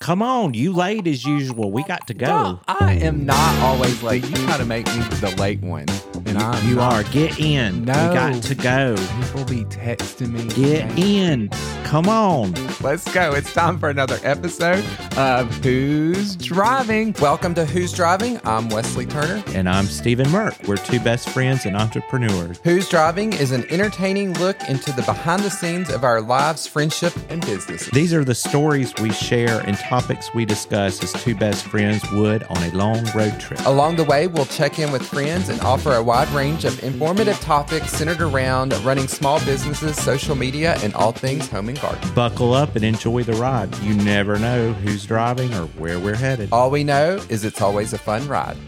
Come on, you late as usual. We got to go. I am not always late. You try to make me the late one, and I'm You not. are. Get in. No. We got to go. People be texting me. Get in. Come on. Let's go. It's time for another episode of Who's Driving. Welcome to Who's Driving. I'm Wesley Turner. And I'm Steven Merck. We're two best friends and entrepreneurs. Who's Driving is an entertaining look into the behind the scenes of our lives, friendship, and business. These are the stories we share and topics we discuss as two best friends would on a long road trip. Along the way, we'll check in with friends and offer a wide range of informative topics centered around running small businesses, social media, and all things home and garden. Buckle up and enjoy the ride. You never know who's driving or where we're headed. All we know is it's always a fun ride.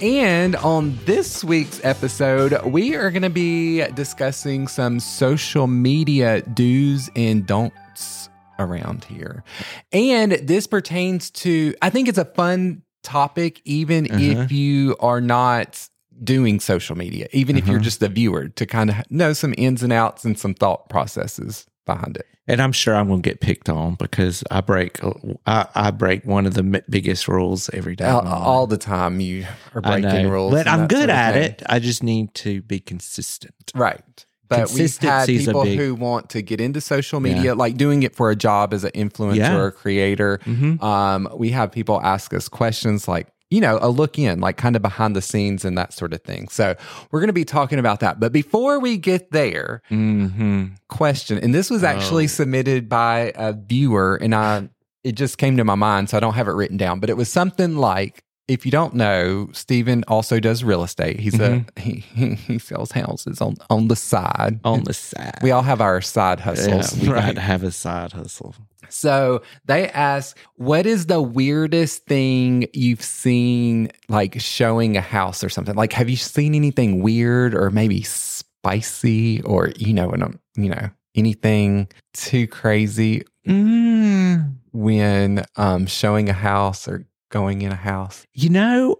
And on this week's episode, we are going to be discussing some social media do's and don'ts around here. And this pertains to, I think it's a fun topic, even Uh-huh. if you are not doing social media, even if you're Uh-huh. just a viewer, to kind of know some ins and outs and some thought processes behind it. And I'm sure I'm going to get picked on because I break I, I break one of the biggest rules every day. All, all the time you are breaking rules. but I'm good sort of at thing. it. I just need to be consistent. Right. But we've had Consistency is a people big- who want to get into social media, Yeah. like doing it for a job as an influencer Yeah. or a creator. Mhm. Um, we have people ask us questions like, you know, a look in, like kind of behind the scenes and that sort of thing. So we're going to be talking about that. But before we get there, Mm-hmm. question, and this was actually Oh. submitted by a viewer, and I it just came to my mind, so I don't have it written down. But it was something like, if you don't know, Steven also does real estate. He's a he, he sells houses on on the side. On the side. we all have our side yeah, hustles, we right? got to have a side hustle. So they ask, what is the weirdest thing you've seen, like showing a house or something? Like, have you seen anything weird or maybe spicy or, you know, when I'm, you know, anything too crazy Mm, when um, showing a house or going in a house? you know,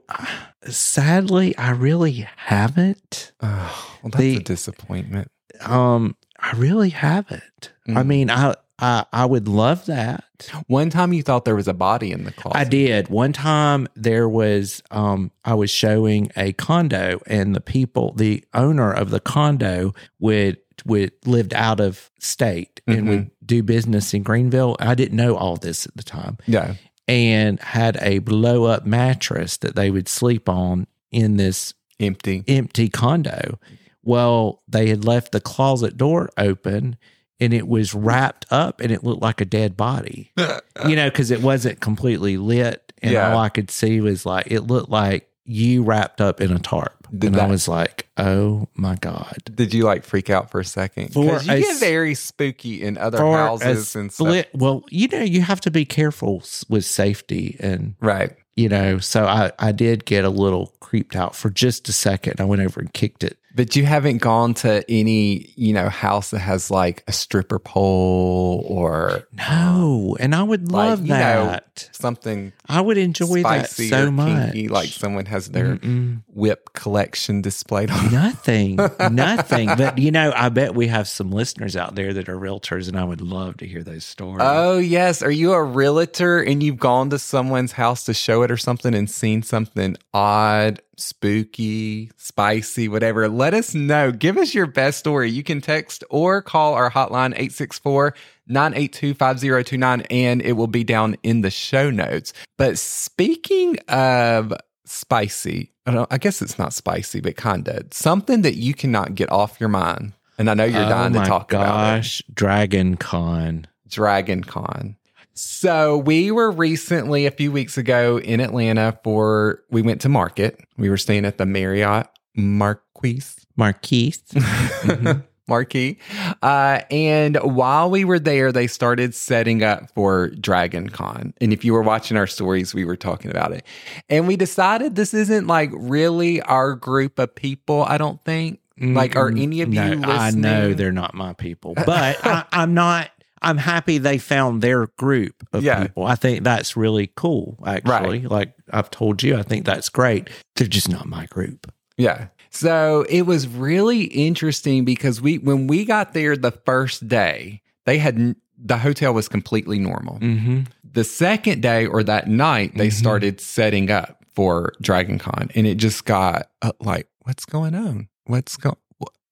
sadly, I really haven't. Oh, well, that's The- a disappointment. Um, I really haven't. I Mm. mean, I, I I would love that. One time you thought there was a body in the closet. I did. One time there was um I was showing a condo and the people the owner of the condo would would lived out of state and Mhm. would do business in Greenville. I didn't know all this at the time. Yeah. And had a blow up mattress that they would sleep on in this Empty. empty condo. Well, they had left the closet door open and it was wrapped up and it looked like a dead body you know, because it wasn't completely lit, and Yeah. all I could see was like it looked like you wrapped up in a tarp, Did and I was like, "Oh my god!" Did you like freak out for a second? Because you a get very spooky in other houses and stuff. well, you know, you have to be careful with safety, and Right. you know, so I I did get a little creeped out for just a second. I went over and kicked it. But you haven't gone to any, you know, house that has like a stripper pole or No, and I would like, love know, that. something I would enjoy that so much. kinky, like someone has their Mm-mm. whip collection displayed on. Nothing, nothing. But you know, I bet we have some listeners out there that are realtors, and I would love to hear those stories. Oh yes, are you a realtor and you've gone to someone's house to show it or something and seen something odd, spooky, spicy, whatever? Let us know. Give us your best story. You can text or call our hotline 864 982 5029 and it will be down in the show notes. But speaking of spicy, I, don't, I guess it's not spicy, but kind of something that you cannot get off your mind. And I know you're oh dying to talk about it. gosh, Dragon Con. Dragon Con. So we were recently a few weeks ago in Atlanta for we went to market. We were staying at the Marriott Marquise. Marquise. Marquee. Uh, and while we were there, they started setting up for Dragon Con. And if you were watching our stories, we were talking about it. And we decided this isn't like really our group of people, I don't think. Like, are any of you no, I know they're not my people, but I, I'm not. I'm happy they found their group of Yeah. people. I think that's really cool. Actually, like I've told you, I think that's great. They're just not my group. Yeah. So it was really interesting because we when we got there the first day, they had the hotel was completely normal. Mm-hmm. the second day or that night, they Mhm. started setting up for Dragon Con, and it just got uh, like, what's going on? What's going?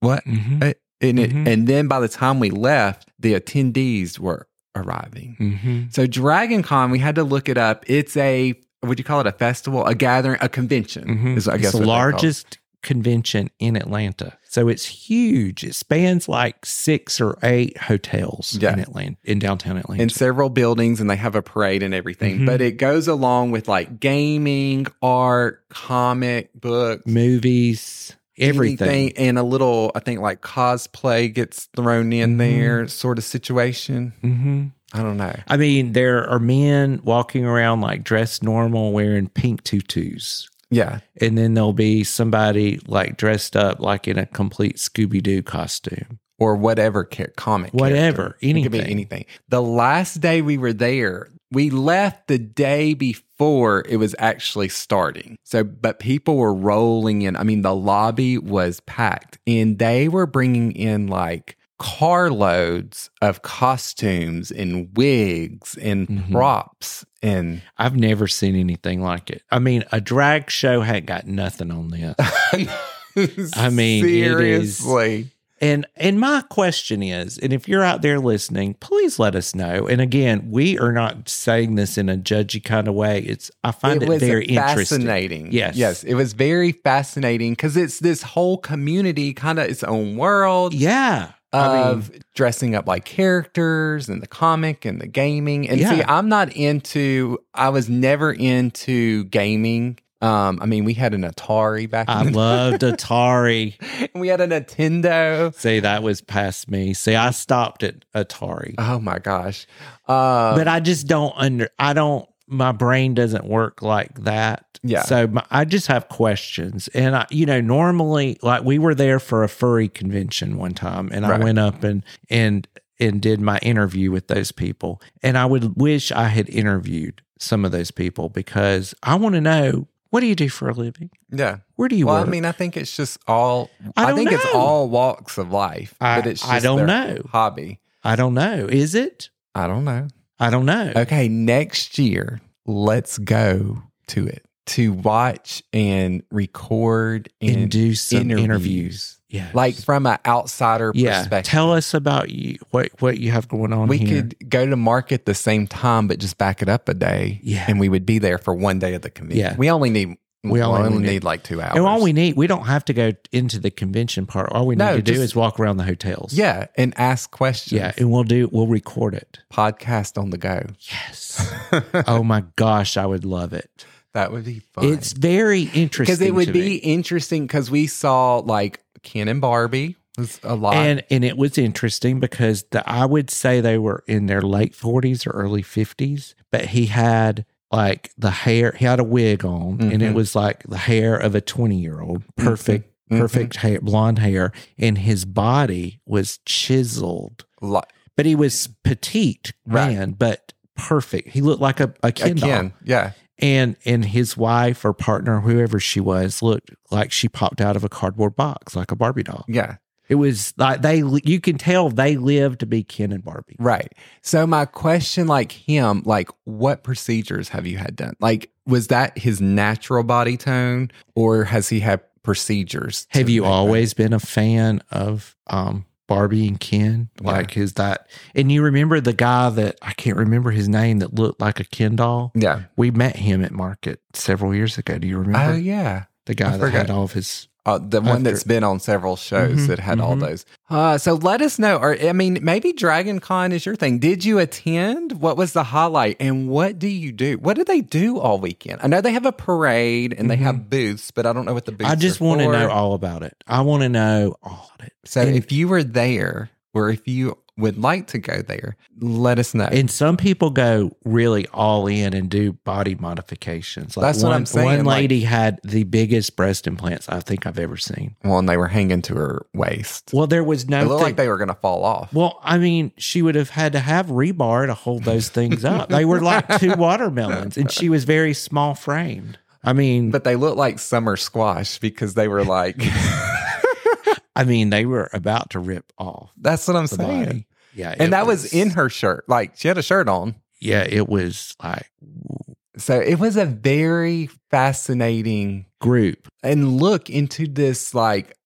What? Mhm. Uh, And it, Mhm. and then by the time we left, the attendees were arriving. Mhm. So Dragon Con, we had to look it up. It's a would you call it a festival, a gathering, a convention? Mhm. Is I guess it's the what they call it. largest convention in Atlanta. So it's huge. It spans like six or eight hotels Yeah. in Atlanta, in downtown Atlanta. in several buildings and they have a parade and everything. Mhm. But it goes along with like gaming, art, comic books, Movies, everything. anything, and a little, I think like cosplay gets thrown in Mhm. there sort of situation. hmm I don't know. I mean, there are men walking around like dressed normal wearing pink tutus. Yeah. And then there'll be somebody like dressed up like in a complete Scooby Doo costume. Or whatever ca- comic. Whatever, character. It could be anything. anything. The last day we were there, we left the day before it was actually starting. So, but people were rolling in. I mean, the lobby was packed and they were bringing in like carloads of costumes and wigs and Mhm. props and I've never seen anything like it. I mean, a drag show had got nothing on this. I mean, it is- seriously. And and my question is, and if you're out there listening, please let us know. And again, we are not saying this in a judgy kind of way. It's I find it, was very interesting. fascinating. Yes. yes, it was very fascinating because it's this whole community, kind of its own world Yeah. I of dressing up like characters and the comic and the gaming. And see, I'm not into. I was never into gaming. Um, I mean, we had an Atari back. I in the loved Atari. we had a Nintendo. See, that was past me. See, I stopped at Atari. Oh my gosh! Uh, but I just don't under I don't my brain doesn't work like that. Yeah. So my, I just have questions. And I you know, normally like we were there for a furry convention one time and Right. I went up and and and did my interview with those people. And I would wish I had interviewed some of those people because I want to know what do you do for a living? yeah. Where do you work? Well, work? I mean, I think it's just all. I I, think it's all walks of life, I- but it's just I don't know. hobby. I don't know. Is it? I don't know. I don't know. Okay, next year, let's go to it to watch and record and, And, do some interviews. interviews. Yeah. like from an outsider yeah. perspective. Tell us about you what what you have going on we here. could go to market the same time, but just back it up a day. Yeah. and we would be there for one day of the convention. Yeah. we only need We only only, need- need, like two hours. And all we need, we don't have to go into the convention part. All we need No, to do is walk around the hotels. yeah, and ask questions. Yeah. And we'll do, we'll record it. podcast on the go. Yes. oh my gosh. I would love it. that would be fun. It's very interesting. because it would be me. interesting because we saw like Ken and Barbie was a lot. And, and it was interesting because the, I would say they were in their late 40s or early 50s, but he had like the hair, he had a wig on, and it Mhm. was like the hair of a 20 year old, perfect, Mhm. perfect hair, blonde hair, and his body was chiseled. But he was petite Right. man, but perfect. He looked like a, a a Ken doll. Ken, yeah. And and his wife or partner, whoever she was, looked like she popped out of a cardboard box, like a Barbie doll. Yeah, It was like they you can tell they lived to be Ken and Barbie. right. So my question, like him, like what procedures have you had done? Like, was that his natural body tone, or has he had procedures? Have you make that? always been a fan of um Barbie and Ken? Yeah. Like is that and you remember the guy that I can't remember his name that looked like a Ken doll? Yeah. We met him at market several years ago. Do you remember? Oh yeah. the guy I that had all of his Uh, the one After- that's been on several shows Mhm, that had all mhm. those. Uh, so let us know. Or I mean, maybe Dragon Con is your thing. Did you attend? What was the highlight? And what do you do? What do they do all weekend? I know they have a parade and they have booths, but I don't know what the booths. Mm-hmm. I just want to know all about it. I want to know all of it. So and, if you were there, or if you would like to go there, let us know. and some people go really all in and do body modifications. Like That's one, what I'm saying, One like- lady had the biggest breast implants I think I've ever seen. well, and they were hanging to her waist. Well, there was no. it looked thing- like they were going to fall off. well, I mean, she would have had to have rebar to hold those things up. They were like two watermelons, and she was very small framed. I mean, but they looked like summer squash because they were like, I mean, they were about to rip off that's what I'm saying. Yeah, And that was, in her shirt. Like she had a shirt on. yeah, it was like So it was a very fascinating group. and look into this like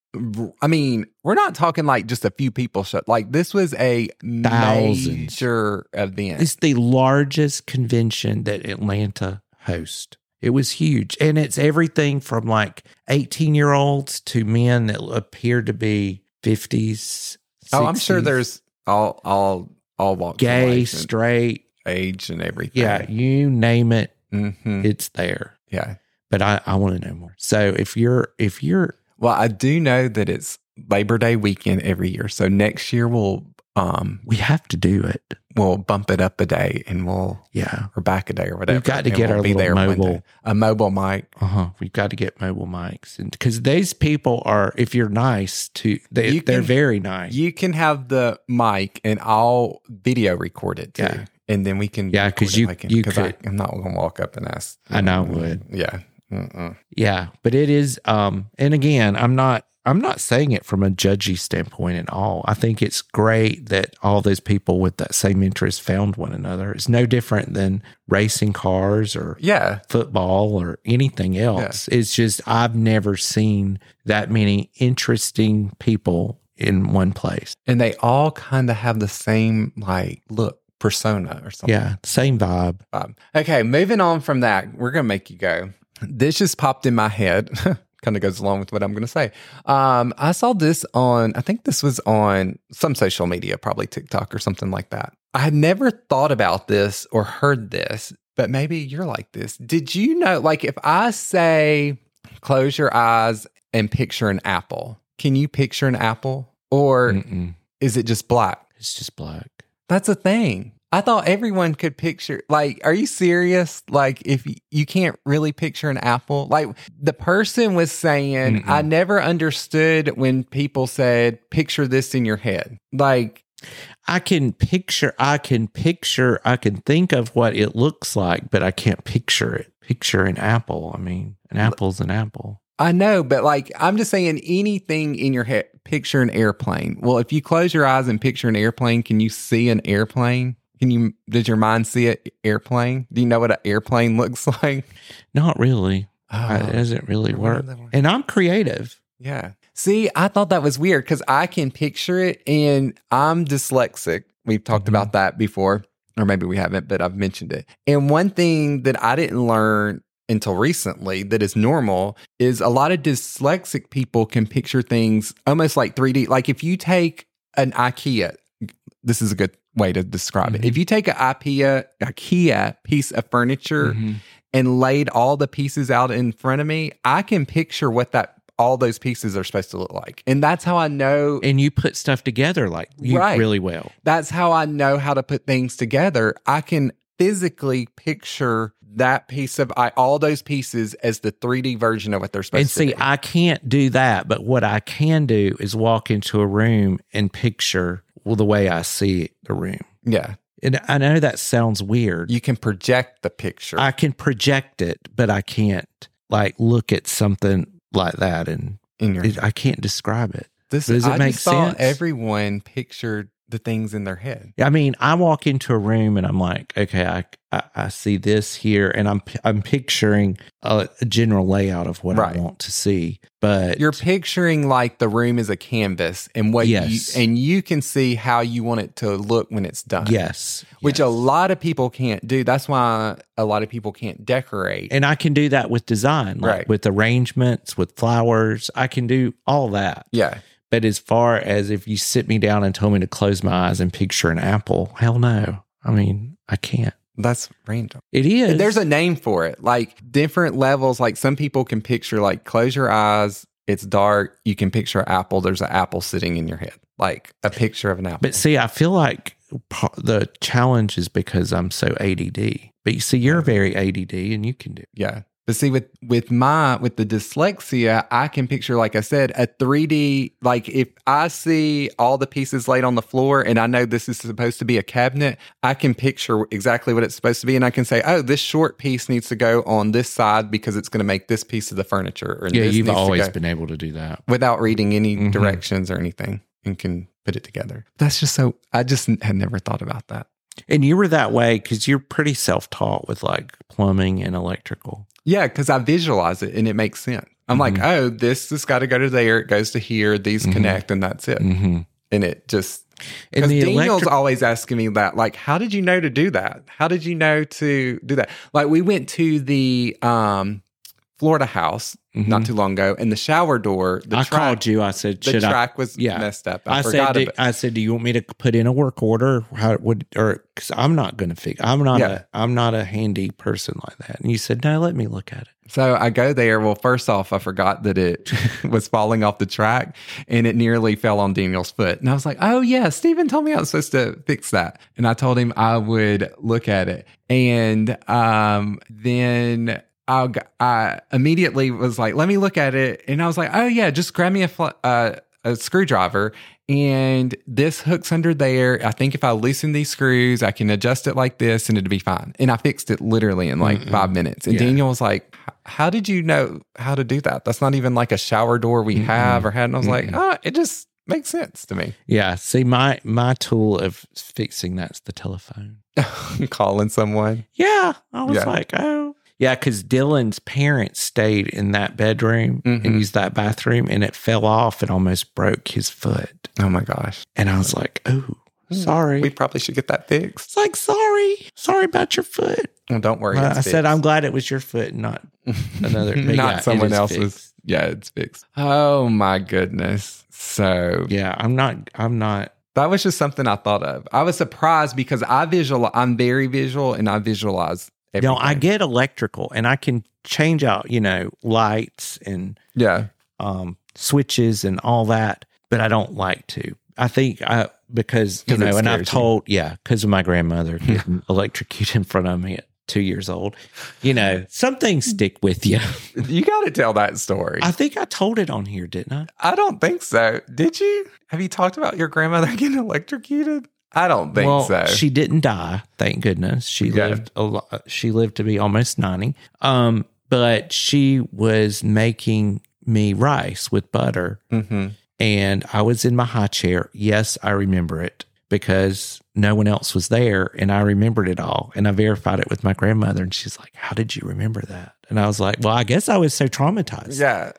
I mean, we're not talking like just a few people shut like this was a Thousands. major event. It's the largest convention that Atlanta hosts. It was huge. And it's everything from like 18 year olds to men that appear to be 50s. oh, I'm sure there's all all all walks gay, straight. age and everything. Yeah, you name it, hmm it's there. Yeah. But I, I want to know more. So if you're, if you're, Well, I do know that it's Labor Day weekend every year. So next year we'll um we have to do it. We'll bump it up a day and we'll Yeah. or back a day or whatever. We've got to get we'll our little mobile- a mobile mic. Uh huh. We've got to get mobile mics, and because these people are, if you're nice to, they You they're can- very nice. You can have the mic and I'll video record it too. Yeah. And then we can yeah because you- like you 'cause I, could- I'm not gonna walk up and ask. I know I would. Yeah. Mm-mm. Yeah, but it is um and again, I'm not I'm not saying it from a judgy standpoint at all. I think it's great that all those people with that same interest found one another. It's no different than racing cars or Yeah. football or anything else. It's just I've never seen that many interesting people in one place. And they all kind of have the same like look persona or something. Yeah, same vibe. Um, okay, moving on from that, we're gonna make you go. This just popped in my head. kind of goes along with what I'm gonna say. Um, I saw this on, I think this was on some social media, probably TikTok or something like that. I had never thought about this or heard this, but maybe you're like this. Did you know, like, if I say, close your eyes and picture an apple, can you picture an apple, or Mm-mm. is it just black? It's just black. That's a thing. I thought everyone could picture. Like, are you serious? Like, if you can't really picture an apple, like the person was saying, Mm-mm. I never understood when people said, picture this in your head. Like, I can picture, I can picture, I can think of what it looks like, but I can't picture it. Picture an apple. I mean, an apple's an apple. I know, but like, I'm just saying anything in your head, picture an airplane. Well, if you close your eyes and picture an airplane, can you see an airplane? Can you, Did your mind see an airplane? Do you know what an airplane looks like? Not really. I- Oh, it doesn't really work. And I'm creative. Yeah. See, I thought that was weird because I can picture it and I'm dyslexic. We've talked Mhm. about that before, or maybe we haven't, but I've mentioned it. And one thing that I didn't learn until recently that is normal is a lot of dyslexic people can picture things almost like 3D. Like if you take an IKEA, this is a good way to describe it. Mhm. If you take an IKEA, IKEA piece of furniture Mhm. and laid all the pieces out in front of me, I can picture what that all those pieces are supposed to look like. And that's how I know And you put stuff together like you Right. really well. that's how I know how to put things together. I can physically picture that piece of I, all those pieces as the 3D version of what they're supposed to be. And to see. I can't do that, but what I can do is walk into a room and picture well, the way I see the room. yeah. And I know that sounds weird. You can project the picture. I can project it, but I can't like look at something like that and in your it, I can't describe it. this does it I make sense? everyone pictured the things in their head. I mean, I walk into a room and I'm like, okay, I I, I see this here, and I'm I'm picturing a, a general layout of what Right. I want to see, but You're picturing like the room is a canvas and what Yes. you and you can see how you want it to look when it's done. yes, which a lot of people can't do. That's why a lot of people can't decorate. and I can do that with design, like Right. with arrangements, with flowers. I can do all that. yeah, But as far as if you sit me down and told me to close my eyes and picture an apple, hell no. I mean, I can't. that's random. It is. There's a name for it. Like different levels. Like some people can picture like close your eyes. It's dark. You can picture an apple. There's an apple sitting in your head, like a picture of an apple. But see, I feel like the challenge is because I'm so ADD. But you see, you're very ADD and you can do. Yeah. But see, with with my with the dyslexia, I can picture, like I said, a 3D. Like if I see all the pieces laid on the floor, and I know this is supposed to be a cabinet, I can picture exactly what it's supposed to be, and I can say, "Oh, this short piece needs to go on this side because it's going to make this piece of the furniture." Or Yeah, this you've needs to always go- been able to do that. without reading any Mhm. directions or anything, and can put it together. That's just so. I just had never thought about that. And you were that way because you're pretty self taught with like plumbing and electrical. Yeah, because I visualize it and it makes sense. I'm like, oh, this has got to go to there. It goes to here. These connect, and that's it. Mm-hmm. And it just because Daniel's electric, always asking me that, like, how did you know to do that? How did you know to do that? Like, we went to the um, Florida house not too long ago, and the shower door, the Mm-hmm. I track, called you. I said, the should I? track was yeah. messed up. I, I forgot said, about do, I said, do you want me to put in a work order? How would, or because I'm not going to fix. I'm not Yeah. a, I'm not a handy person like that. And you said, no, let me look at it. So I go there. Well, first off, I forgot that it was falling off the track and it nearly fell on Daniel's foot. And I was like, oh, yeah, Steven told me I was supposed to fix that. And I told him I would look at it. And um, then I, I immediately was like, let me look at it. And I was like, oh, yeah, just grab me a, fl- uh, a screwdriver. And this hooks under there. I think if I loosen these screws, I can adjust it like this and it'd be fine. And I fixed it literally in like five minutes. And Yeah. Daniel was like, how did you know how to do that? That's not even like a shower door we have or had. And I was like, oh, it just makes sense to me. Yeah. See, my my tool of fixing that's the telephone. Calling someone. Yeah. I was Yeah. like, oh. Yeah, because Dylan's parents stayed in that bedroom Mhm. and used that bathroom, and it fell off and almost broke his foot. Oh my gosh. And I was like, oh, sorry. We probably should get that fixed. it's like, sorry. Sorry about your foot. Well, don't worry. I it's said, I'm glad it was your foot, not another. not yeah, someone else's. fixed. Yeah, it's fixed. Oh my goodness. So Yeah, I'm not, I'm not. that was just something I thought of. I was surprised because I visual. I'm very visual and I visualize. Know, I get electrical and I can change out, you know, lights and Yeah. um, switches and all that, but I don't like to. I think I because you know, and I've scares you. told yeah, because of my grandmother getting electrocuted in front of me at two years old. You know, some things stick with you. You got to tell that story. I think I told it on here, didn't I? I don't think so. Did you? Have you talked about your grandmother getting electrocuted? I don't think well, so. she didn't die, thank goodness. She Yeah. lived a lot. She lived to be almost ninety. Um, but she was making me rice with butter hmm and I was in my high chair. Yes, I remember it because no one else was there and I remembered it all. And I verified it with my grandmother and she's like, How did you remember that? And I was like, Well, I guess I was so traumatized. Yeah.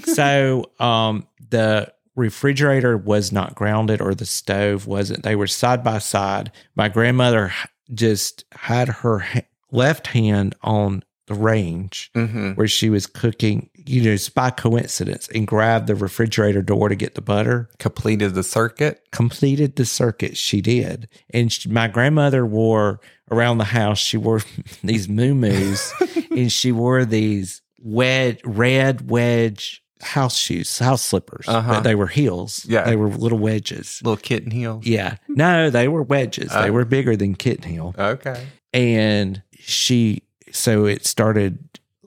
So um the refrigerator was not grounded or the stove wasn't. They were side by side. My grandmother just had her left hand on the range hmm where she was cooking, you know, by coincidence and grabbed the refrigerator door to get the butter Completed the circuit. completed the circuit she did and she, my grandmother wore around the house she wore these moo-moos and she wore these wed red wedge house shoes house slippers Uh-huh. but they were heels Yeah. they were little wedges Little kitten heels. yeah no they were wedges they Uh. were bigger than kitten heel Okay. and she so it started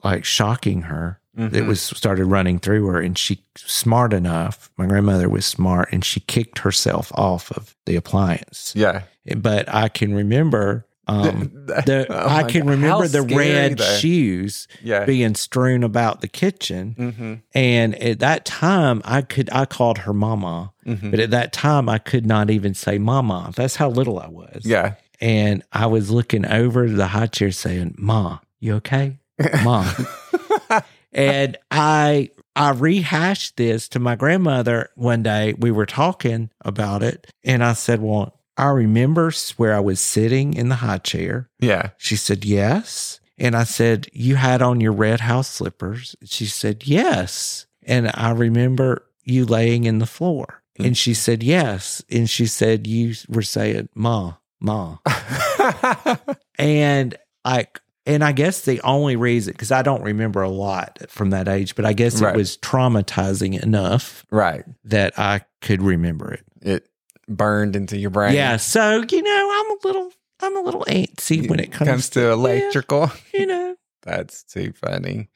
like shocking her it Mhm. was started running through her and she smart enough my grandmother was smart and she kicked herself off of the appliance Yeah. but i can remember um the Oh i can God. remember How the red though. shoes Yeah. being strewn about the kitchen hmm and at that time i could i called her mama hmm but at that time i could not even say mama that's how little i was Yeah. and I was looking over the high chair saying, Ma, you okay? Ma. and I I rehashed this to my grandmother one day. We were talking about it. And I said, Well, I remember where I was sitting in the high chair. Yeah. She said, Yes. And I said, You had on your red house slippers. She said, Yes. And I remember you laying in the floor. Hmm. And she said, Yes. And she said, You were saying, Ma, Ma. And I and I guess the only reason because I don't remember a lot from that age, but I guess Right. it was traumatizing enough right. that I could remember it. It burned into your brain. Yeah. So, you know, I'm a little I'm a little antsy when it comes, to electrical. yeah, you know. That's too funny.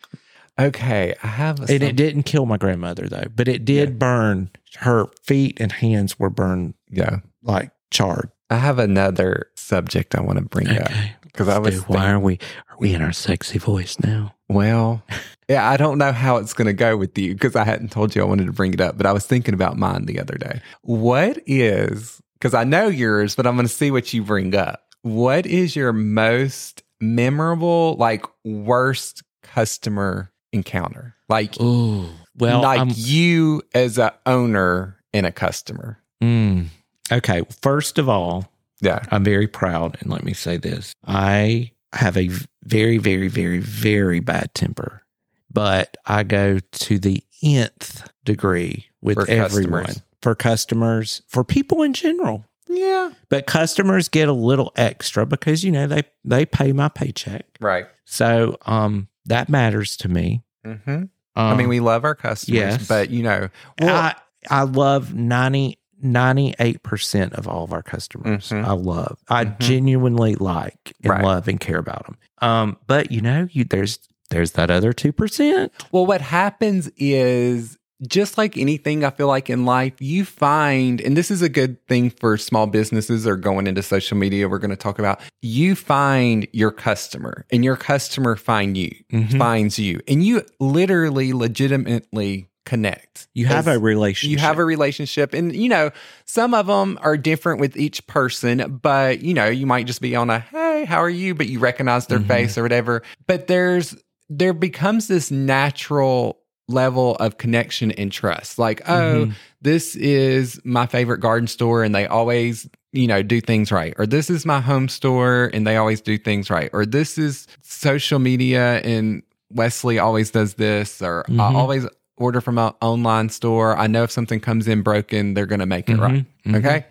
Okay, I have a And it didn't kill my grandmother though, but it did burn her feet and hands were burned yeah. like charred. I have another subject I want to bring up because I was why are we are we in our sexy voice now? Well, yeah, I don't know how it's going to go with you because I hadn't told you I wanted to bring it up, but I was thinking about mine the other day. What is, because I know yours, but I'm going to see what you bring up. what is your most memorable, like worst customer encounter? Like, Oh, well, like I'm, you as a owner and a customer. mm, okay. First of all, Yeah. I'm very proud, and let me say this: I have a very, very, very, very bad temper, but I go to the nth degree with For everyone customers. for customers, for people in general. Yeah. But customers get a little extra because you know they they pay my paycheck, Right. so um that matters to me. hmm Um, I mean, we love our customers, yes. but you know, well, I I love 90 98% of all of our customers. Mhm. I love. I Mhm. genuinely like and Right. love and care about them. Um but you know, you there's there's that other 2%. Well, what happens is just like anything I feel like in life, you find, and this is a good thing for small businesses or going into social media, we're going to talk about, you find your customer and your customer find you, Mhm. finds you, and you literally legitimately connect. You have a relationship. you have a relationship and you know some of them are different with each person but you know you might just be on a hey how are you but you recognize their Mhm. face or whatever but there's there becomes this natural level of connection and trust like oh Mhm. this is my favorite garden store and they always you know do things right or this is my home store and they always do things right or this is social media and wesley always does this or i Mhm. always order from an online store i know if something comes in broken they're going to make it right Mhm. Mhm. okay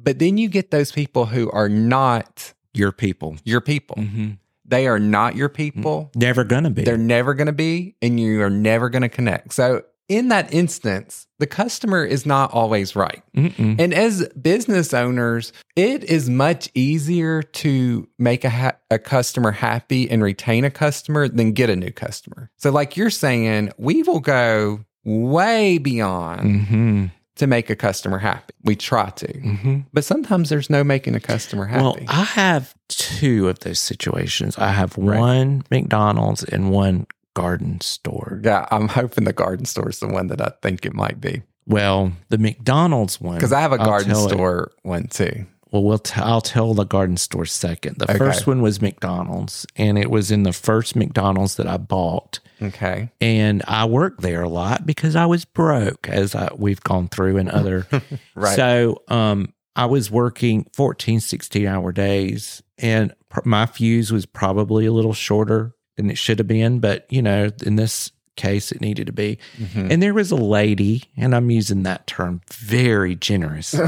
but then you get those people who are not Your people. your people Mhm. they are not your people Never gonna be. they're never going to be, and you are never going to connect. So, in that instance, the customer is not always right. Mm-mm. And as business owners, it is much easier to make a, ha- a customer happy and retain a customer than get a new customer. So, like you're saying, we will go way beyond Mhm. to make a customer happy. We try to, Mhm. but sometimes there's no making a customer happy. Well, I have two of those situations. I have Right. one McDonald's and one garden store. yeah, I'm hoping the garden store is the one that I think it might be. Well, the McDonald's one Because I have a I'll garden tell it- store one too. Well, we'll t- I'll tell the garden store second. The Okay. first one was McDonald's, and it was in the first McDonald's that I bought. Okay. And I worked there a lot because I was broke, as I, we've gone through in other. Right. So um, I was working 14, 16 hour days, and pr- my fuse was probably a little shorter than it should have been. But, you know, in this case, it needed to be. Mhm. And there was a lady, and I'm using that term very generous.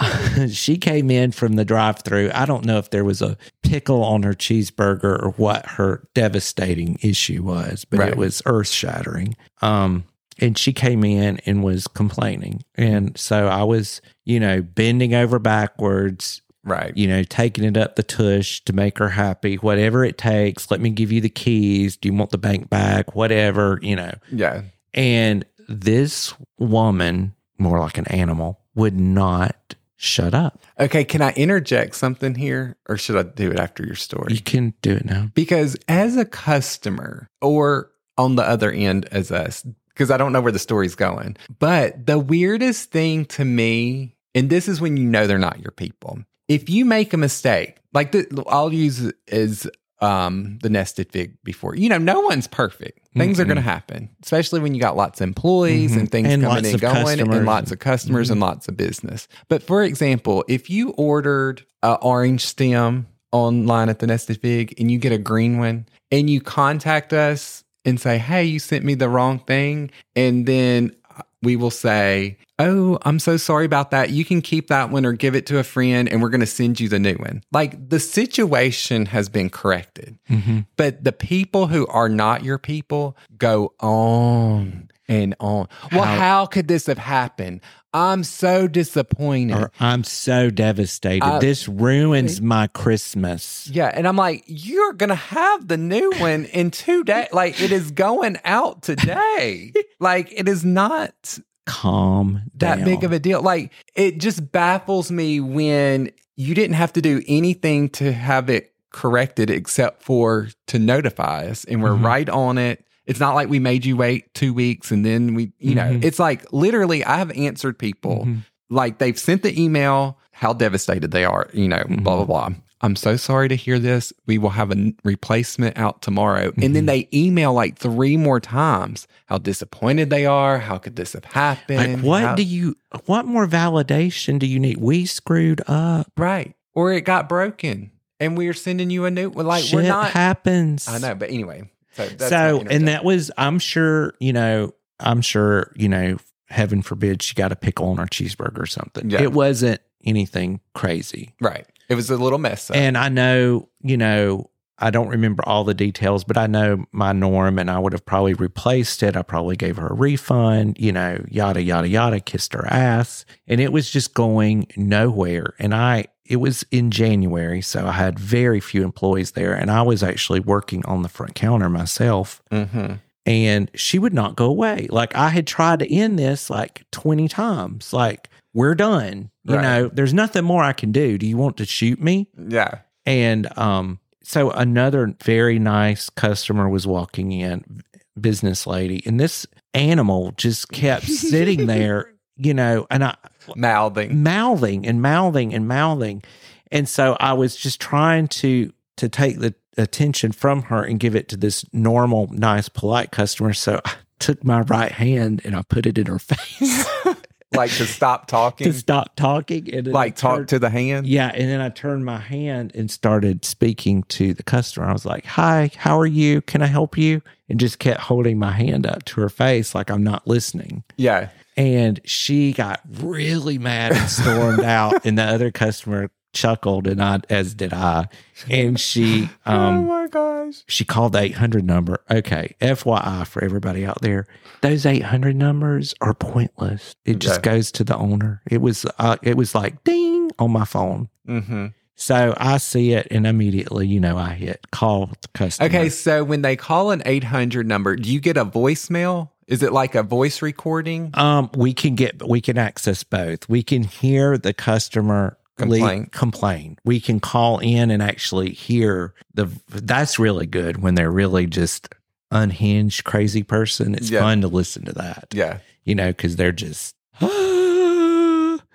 she came in from the drive through. I don't know if there was a pickle on her cheeseburger or what her devastating issue was, but Right. it was earth shattering. Um, and she came in and was complaining. And so I was, you know, bending over backwards, Right. you know, taking it up the tush to make her happy, whatever it takes. Let me give you the keys. Do you want the bank back? Whatever, you know. Yeah. And this woman, more like an animal, would not shut up. Okay. Can I interject something here or should I do it after your story? You can do it now. Because as a customer or on the other end as us, because I don't know where the story's going, but the weirdest thing to me, and this is when you know they're not your people. If you make a mistake, like the, I'll use it as um, the nested fig before, you know, no one's perfect. Things are Mm-mm. going to happen, especially when you got lots of employees Mhm. and things And coming and going, and lots of customers and lots of business. But for example, if you ordered an orange stem online at the Nested Fig and you get a green one and you contact us and say, Hey, you sent me the wrong thing. And then we will say, Oh, I'm so sorry about that. You can keep that one or give it to a friend and we're going to send you the new one. Like the situation has been corrected, Mm-hmm. but the people who are not your people go on and on. Well, How- how, could this have happened? I'm so disappointed. Or I'm so devastated. I- this ruins my Christmas. Yeah, and I'm like, you're gonna have the new one in two days. Like it is going out today. like it is not Calm down. that big of a deal. Like it just baffles me when you didn't have to do anything to have it corrected except for to notify us, and we're Mhm. right on it. It's not like we made you wait two weeks and then we, you know, Mhm. it's like literally I have answered people Mhm. like they've sent the email how devastated they are, you know, blah, blah, blah. I'm so sorry to hear this. We will have a replacement out tomorrow. And then mm-hmm. they email like three more times how disappointed they are. How could this have happened? Like, what How- do you, what more validation do you need? We screwed up. Right. Or it got broken and we're sending you a new one. Like, Shit we're not. happens. I know. But anyway. So, that's so, and that was, I'm sure, you know, I'm sure, you know, heaven forbid she got a pickle on her cheeseburger or something. Yeah. It wasn't anything crazy. Right. It was a little mess. And I know, you know, I don't remember all the details, but I know my norm and I would have probably replaced it. I probably gave her a refund, you know, yada, yada, yada, kissed her ass. And it was just going nowhere. And I, it was in January. So I had very few employees there. And I was actually working on the front counter myself. hmm And she would not go away. Like I had tried to end this like 20 times. Like, we're done. You Right. know, there's nothing more I can do. Do you want to shoot me? Yeah. And um, so another very nice customer was walking in, business lady, and this animal just kept sitting there, you know, and I Mouthing. mouthing and mouthing and mouthing. And so I was just trying to to take the attention from her and give it to this normal, nice, polite customer. So I took my right hand and I put it in her face like to stop talking. to stop talking and like talk turned- to the hand. yeah, and then I turned my hand and started speaking to the customer. I was like, "Hi, how are you? Can I help you?" And just kept holding my hand up to her face like I'm not listening. Yeah. And she got really mad and stormed out. And the other customer chuckled, and I, as did I. And she, oh um, my gosh. she called the 800 number. Okay, FYI for everybody out there, those 800 numbers are pointless. It just Okay. goes to the owner. It was, uh, it was like ding on my phone. hmm So I see it and immediately, you know, I hit call customer. Okay, so when they call an 800 number, do you get a voicemail? Is it like a voice recording? Um, we can get we can access both. We can hear the customer Complain. complain. We can call in and actually hear the that's really good when they're really just unhinged crazy person. It's Yeah. fun to listen to that. Yeah. You know, because they're just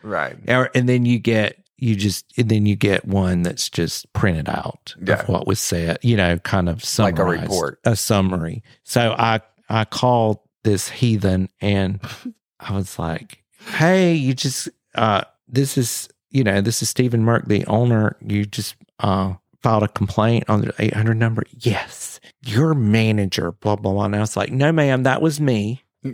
Right. And then you get you just and then you get one that's just printed out Yeah. of what was said you know kind of Like a report. a summary so i i called this heathen and i was like hey you just uh this is you know this is steven merck the owner you just uh filed a complaint on the 800 number yes your manager blah blah blah and i was like no ma'am that was me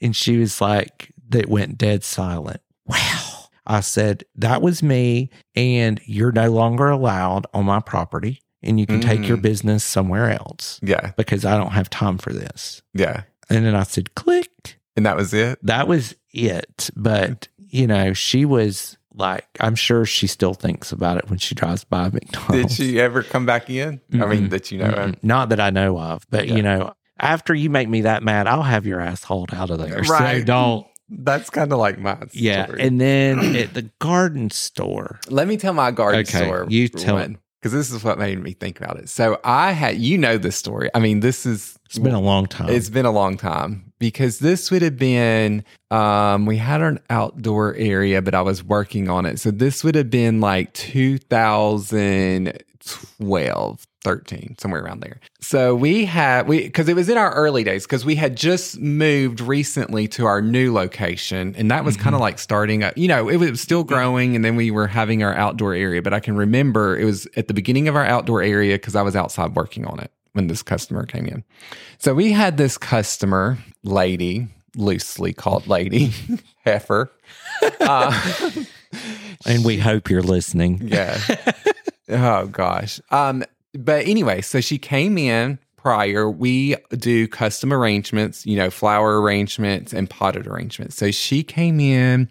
and she was like, that went dead silent. Wow. I said, that was me, and you're no longer allowed on my property, and you can take your Mm. business somewhere else yeah. because I don't have time for this. Yeah. And then I said, click. And that was it. That was it. But, you know, she was like, I'm sure she still thinks about it when she drives by McDonald's. Did she ever come back in? I mean, that you know. Mm-mm. Not that I know of, but, Yeah. you know, after you make me that mad, I'll have your ass hauled out of there. So Right. don't. That's kind of like my Yeah, and then at the garden store. Let me tell my garden Okay, store. you tell it. Because this is what made me think about it. So I had, you know, this story. I mean, this is It's been a long time. It's been a long time because this would have been um we had an outdoor area but I was working on it. So this would have been like 2012, 13, somewhere around there. So we had we cuz it was in our early days cuz we had just moved recently to our new location and that was kind of like starting up. You know, it was still growing and then we were having our outdoor area, but I can remember it was at the beginning of our outdoor area cuz I was outside working on it when this customer came in. So we had this customer, lady, loosely called lady, heifer. Uh, and we hope you're listening. yeah. Oh gosh. Um, but anyway, so she came in prior. We do custom arrangements, you know, flower arrangements and potted arrangements. So she came in.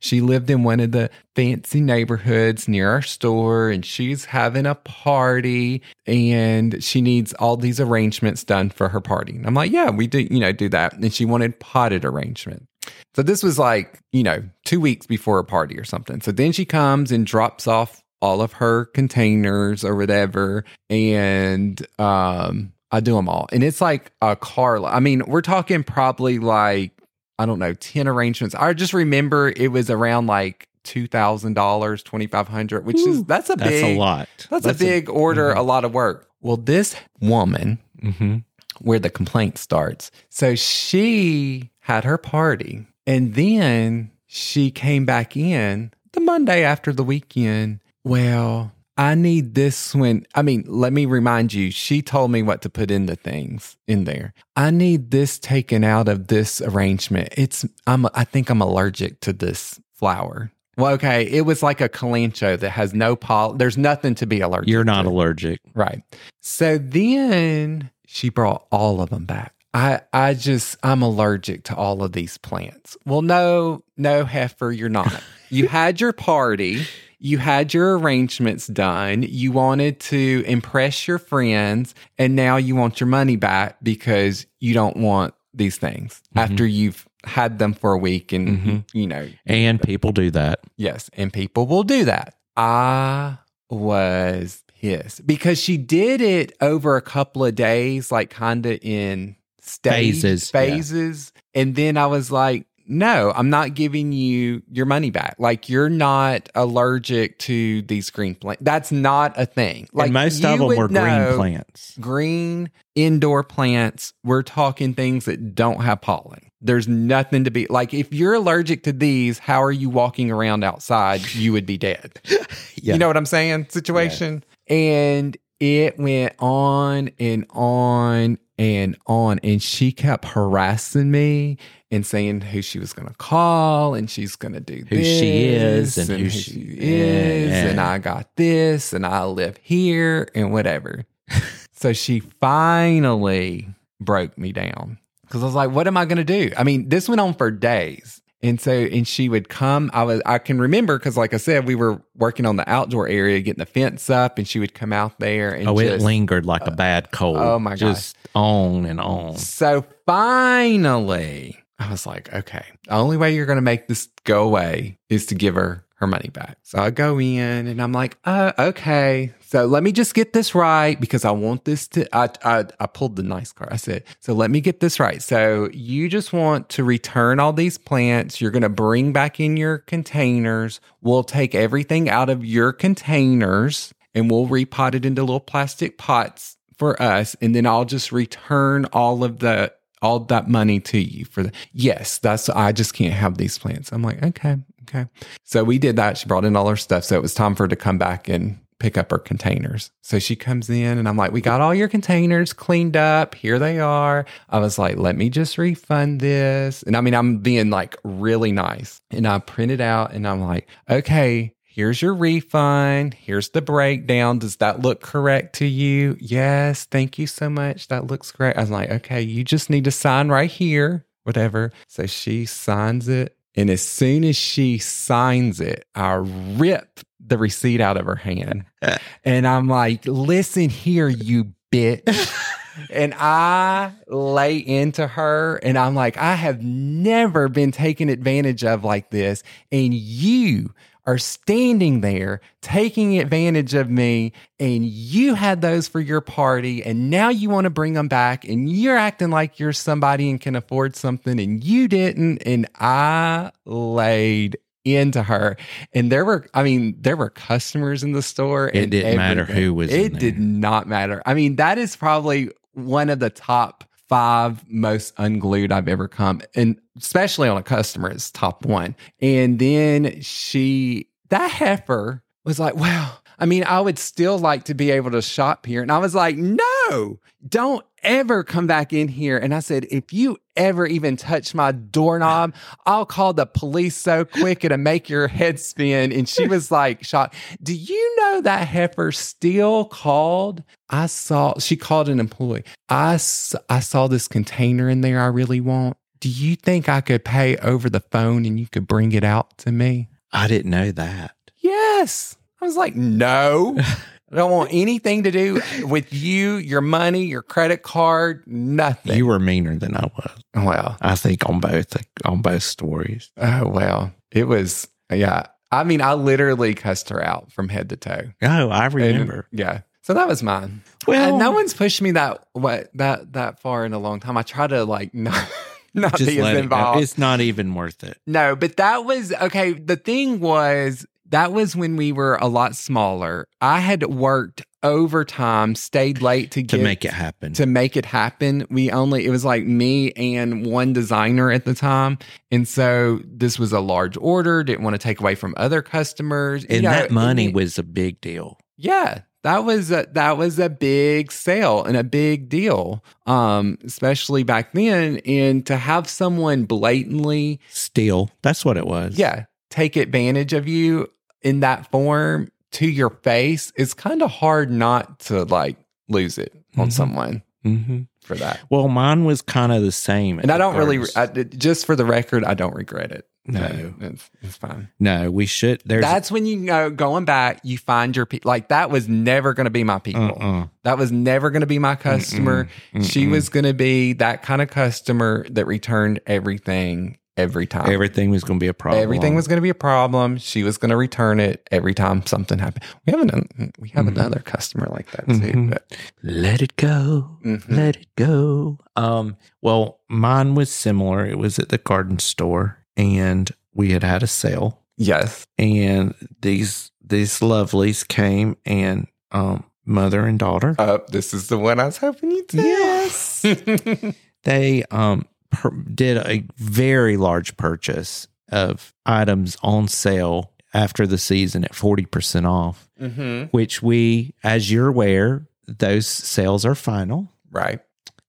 She lived in one of the fancy neighborhoods near our store and she's having a party and she needs all these arrangements done for her party. And I'm like, yeah, we do, you know, do that. And she wanted potted arrangement. So this was like, you know, two weeks before a party or something. So then she comes and drops off all of her containers or whatever. And um, I do them all. And it's like a car. I mean, we're talking probably like, I don't know, 10 arrangements. I just remember it was around like two thousand dollars, twenty five hundred, which is that's a That's big a lot. That's, a big order, a lot of work. Well, this woman, hmm where the complaint starts, so she had her party, and then she came back in the Monday after the weekend. Well, I need this one. I mean, let me remind you, she told me what to put in the things in there. I need this taken out of this arrangement. It's I'm I think I'm allergic to this flower. Well, okay, it was like a kalanchoe that has no pol. There's nothing to be allergic. You're not to. allergic. right. So then she brought all of them back. I I just I'm allergic to all of these plants. Well, no, no, heifer, you're not. you had your party. You had your arrangements done. You wanted to impress your friends, and now you want your money back because you don't want these things after you've had them for a week and Mhm. you know And people do that. Yes, and people will do that. I was pissed because she did it over a couple of days, like kind of in stage, Phases, yeah. phases. And then I was like, no, I'm not giving you your money back. Like you're not allergic to these green plants. That's not a thing. Like and most of them were green plants. Green indoor plants. We're talking things that don't have pollen. There's nothing to be like if you're allergic to these, how are you walking around outside? You would be dead. Yeah. You know what I'm saying? Situation. And it went on and on and on. And she kept harassing me and saying who she was going to call and she's going to do Who she is this and who who she- is. Yeah. And I got this and I live here and whatever. so she finally broke me down because I was like, what am I going to do? I mean, this went on for days. And so, and she would come. I was, I can remember because, like I said, we were working on the outdoor area, getting the fence up, and she would come out there and Oh, it lingered like a bad oh cold. oh my gosh. Just on and on. So finally, I was like, okay, the only way you're going to make this go away is to give her her money back. So I go in and I'm like, uh, okay. So let me just get this right because I want this to. I, I I pulled the nice card. I said, so let me get this right. So you just want to return all these plants. You're going to bring back in your containers. We'll take everything out of your containers and we'll repot it into little plastic pots for us and then I'll just return all of the all that money to you for the yes that's I just can't have these plants. I'm like okay okay. So we did that. She brought in all her stuff. So it was time for her to come back and pick up her containers. So she comes in and I'm like we got all your containers cleaned up. Here they are. I was like let me just refund this. And I mean I'm being like really nice. And I print it out and I'm like okay Here's your refund. Here's the breakdown. Does that look correct to you? Yes. Thank you so much. That looks great. I'm like, okay, you just need to sign right here, whatever. So she signs it. And as soon as she signs it, I rip the receipt out of her hand. and I'm like, listen here, you bitch. and I lay into her and I'm like, I have never been taken advantage of like this. And you are standing there taking advantage of me and you had those for your party and now you want to bring them back and you're acting like you're somebody and can afford something and you didn't and I laid into her. And there were I mean there were customers in the store It didn't matter who was it did not matter. I mean that is probably one of the top five most unglued I've ever come, and especially on a customer, it's top one. And then she, that heifer was like, well, I mean, I would still like to be able to shop here. And I was like, no, don't ever come back in here. And I said, if you ever even touch my doorknob, I'll call the police so quick it'll make your head spin. And she was like, shocked. Do you know that heifer still called? I saw, she called an employee. I, I saw this container in there I really want. Do you think I could pay over the phone and you could bring it out to me? I didn't know that. Yes. I was like, no, I don't want anything to do with you, your money, your credit card, nothing. You were meaner than I was. well, I think on both on both stories. oh, well, it was, yeah. I mean, I literally cussed her out from head to toe. Oh, I And- remember. yeah. So that was mine. Well- And no one's pushed me that what that that far in a long time. I try to like not not be as let it involved. It's not even worth it. No, but that was okay. The thing was, that was when we were a lot smaller. I had worked overtime, stayed late to To get make it happen. to make it happen. We only it was like me and one designer at the time, and so this was a large order. Didn't want to take away from other customers, You and know, that money it- was a big deal. yeah. That was a, that was a big sale and a big deal, um, especially back then. And to have someone blatantly steal—that's what it was. yeah, take advantage of you in that form to your face, it's kind of hard not to like lose it on Mhm. someone hmm for that. Well, mine was kind of the same. And I don't really. I, just for the record, I don't regret it. No. it's, it's fine. no, we should. There's That's when you know, going back, you find your people. Like that was never going to be my people. uh-uh. That was never going to be my customer. Mm-mm. She Mm-mm. was going to be that kind of customer that returned everything every time. Everything was going to be a problem. Everything was going to be a problem. She was going to return it every time something happened. We have an, we have Mhm. another customer like that too. Mhm. But, Let it go. Mhm. Let it go. Um. Well, mine was similar. It was at the garden store, and we had had a sale, yes, and these these lovelies came, and um, mother and daughter. uh, this is the one I was hoping you'd say. Yes. they um per- did a very large purchase of items on sale after the season at 40% off hmm which we as you're aware those sales are final. Right.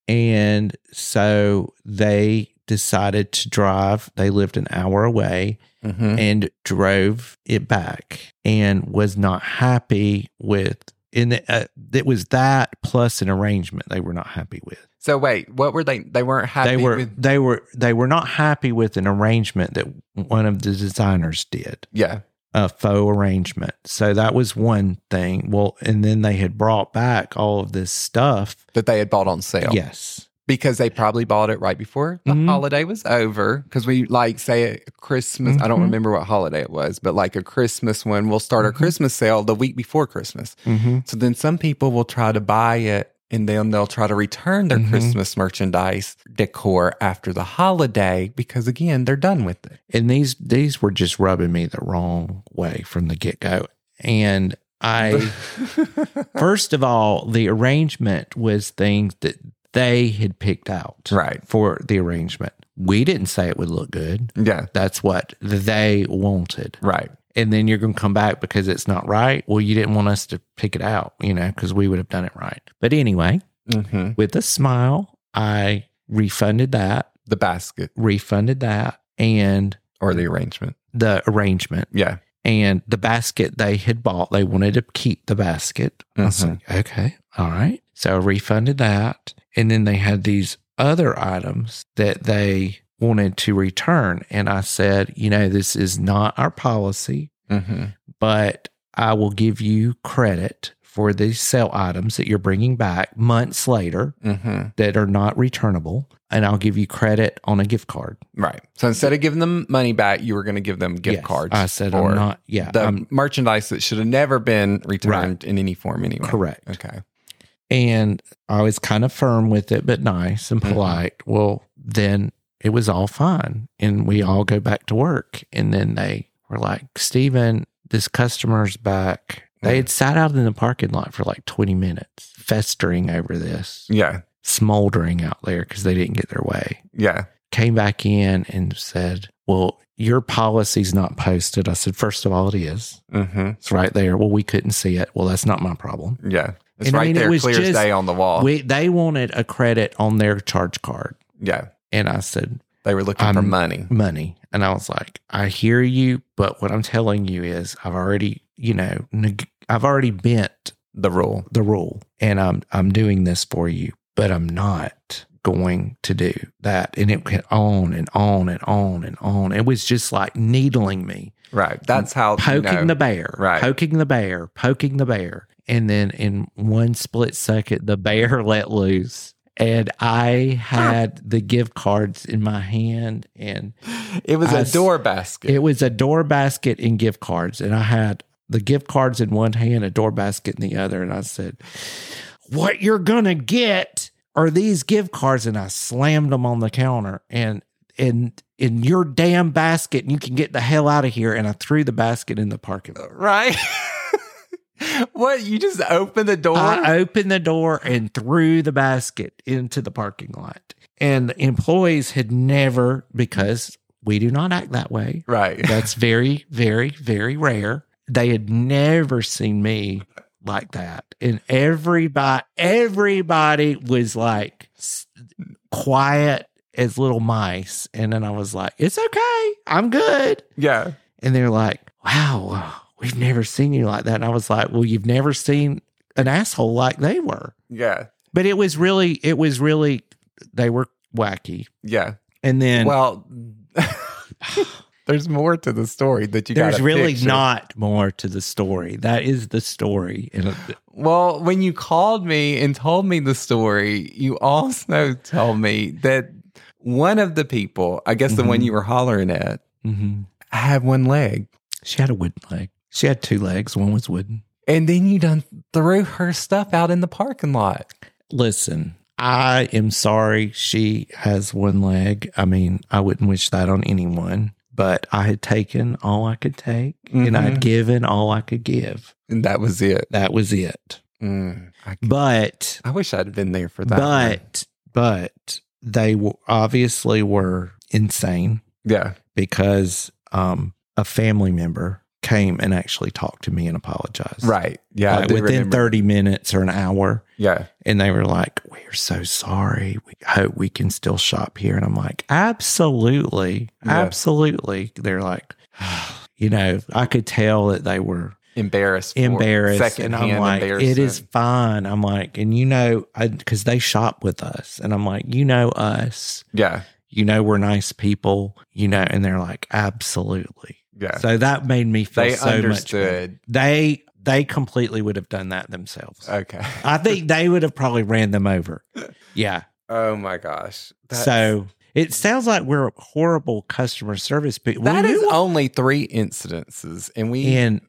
and so they decided to drive they lived an hour away hmm and drove it back and was not happy with in the, uh, it was that plus an arrangement they were not happy with So wait, what were they? They weren't happy they were with. they were they were not happy with an arrangement that one of the designers did Yeah. a faux arrangement so that was one thing well and then they had brought back all of this stuff That they had bought on sale. yes Because they probably bought it right before the Mhm. holiday was over. Because we like say a Christmas, I don't Mhm. remember what holiday it was, but like a Christmas one, we'll start our Mhm. Christmas sale the week before Christmas. mm-hmm. So then some people will try to buy it and then they'll try to return their Mhm. Christmas merchandise decor after the holiday because again, they're done with it. and these these were just rubbing me the wrong way from the get-go and i first of all the arrangement was things that they had picked out right. for the arrangement we didn't say it would look good Yeah. that's what they wanted Right. And then you're going to come back because it's not right. Well, you didn't want us to pick it out, you know, because we would have done it right. But anyway, hmm with a smile, I refunded that, The basket refunded that, and or the arrangement. the arrangement Yeah. and the basket they had bought. They wanted to keep the basket. I was Mhm. like, okay, all right. So I refunded that. And then they had these other items that they wanted to return. And I said, you know, this is not our policy. hmm but I will give you credit for the sale items that you're bringing back months later hmm that are not returnable. And I'll give you credit on a gift card. Right. So instead of giving them money back, you were going to give them gift Yes. cards. I said, I'm not, yeah, the I'm merchandise that should have never been returned in any form anyway. correct. Okay. And I was kind of firm with it, but nice and Mhm. polite. Well, then it was all fine. And we all go back to work. And then they were like, Steven, this customer's back. They had sat out in the parking lot for like 20 minutes, festering over this. Yeah. smoldering out there because they didn't get their way. Yeah. Came back in and said, Well, your policy's not posted. I said, First of all, it is. hmm It's right there. Well, we couldn't see it. Well, that's not my problem. Yeah. It's And I right mean, it there, was clear as just- day on the wall. We, they wanted a credit on their charge card. yeah. And I said, They were looking for money. Money. And I was like, I hear you, but what I'm telling you is I've already, you know, neg- I've already bent The rule. the rule and I'm I'm doing this for you, but I'm not going to do that. And it went on and on and on and on. It was just like needling me, Right. That's how you poking know. the bear, Right. poking the bear, poking the bear. And then in one split second, the bear let loose. And I had the gift cards in my hand, and It was I a door basket. it was a door basket and gift cards. And I had the gift cards in one hand, a door basket in the other. And I said, What you're going to get are these gift cards? And I slammed them on the counter and and in your damn basket and you can get the hell out of here. And I threw the basket in the parking lot. Right. what? You just opened the door? I opened the door and threw the basket into the parking lot. And the employees had never, because we do not act that way. right. That's very, very, very rare. They had never seen me like that. And everybody, everybody was like quiet as little mice. And then I was like, it's okay. I'm good. Yeah. And they're like, wow, we've never seen you like that. And I was like, well, you've never seen an asshole like they were. Yeah. But it was really, it was really, they were wacky. Yeah. And then well, there's more to the story that you got. there's really picture. not more to the story. That is the story. Well, when you called me and told me the story, you also told me that one of the people, I guess the one Mhm. you were hollering at, mhm. had one leg. she had a wooden leg. She had two legs. One was wooden. And then you done threw her stuff out in the parking lot. Listen, I am sorry she has one leg. I mean, I wouldn't wish that on anyone, but I had taken all I could take and I Mhm. had given all I could give. And that was it. That was it. Mm, I, But, I wish I'd have been there for that. one. but, but they obviously were insane yeah. because um, a family member came and actually talked to me and apologized. Right. Yeah. Like within remember. 30 minutes or an hour. Yeah. And they were like, We're so sorry. We hope we can still shop here. And I'm like, Absolutely. Yeah. Absolutely. They're like, you know, I could tell that they were Embarrassed. embarrassed. And I'm like, It is fine. I'm like, and you know, because they shop with us. And I'm like, You know us. Yeah. You know, we're nice people, you know, and they're like, Absolutely. Yeah. So that made me feel they so much better. understood. They, they completely would have done that themselves. Okay. I think they would have probably ran them over. Yeah. Oh my gosh. That's- so it sounds like we're horrible customer service people. that is you- only three incidences, and we and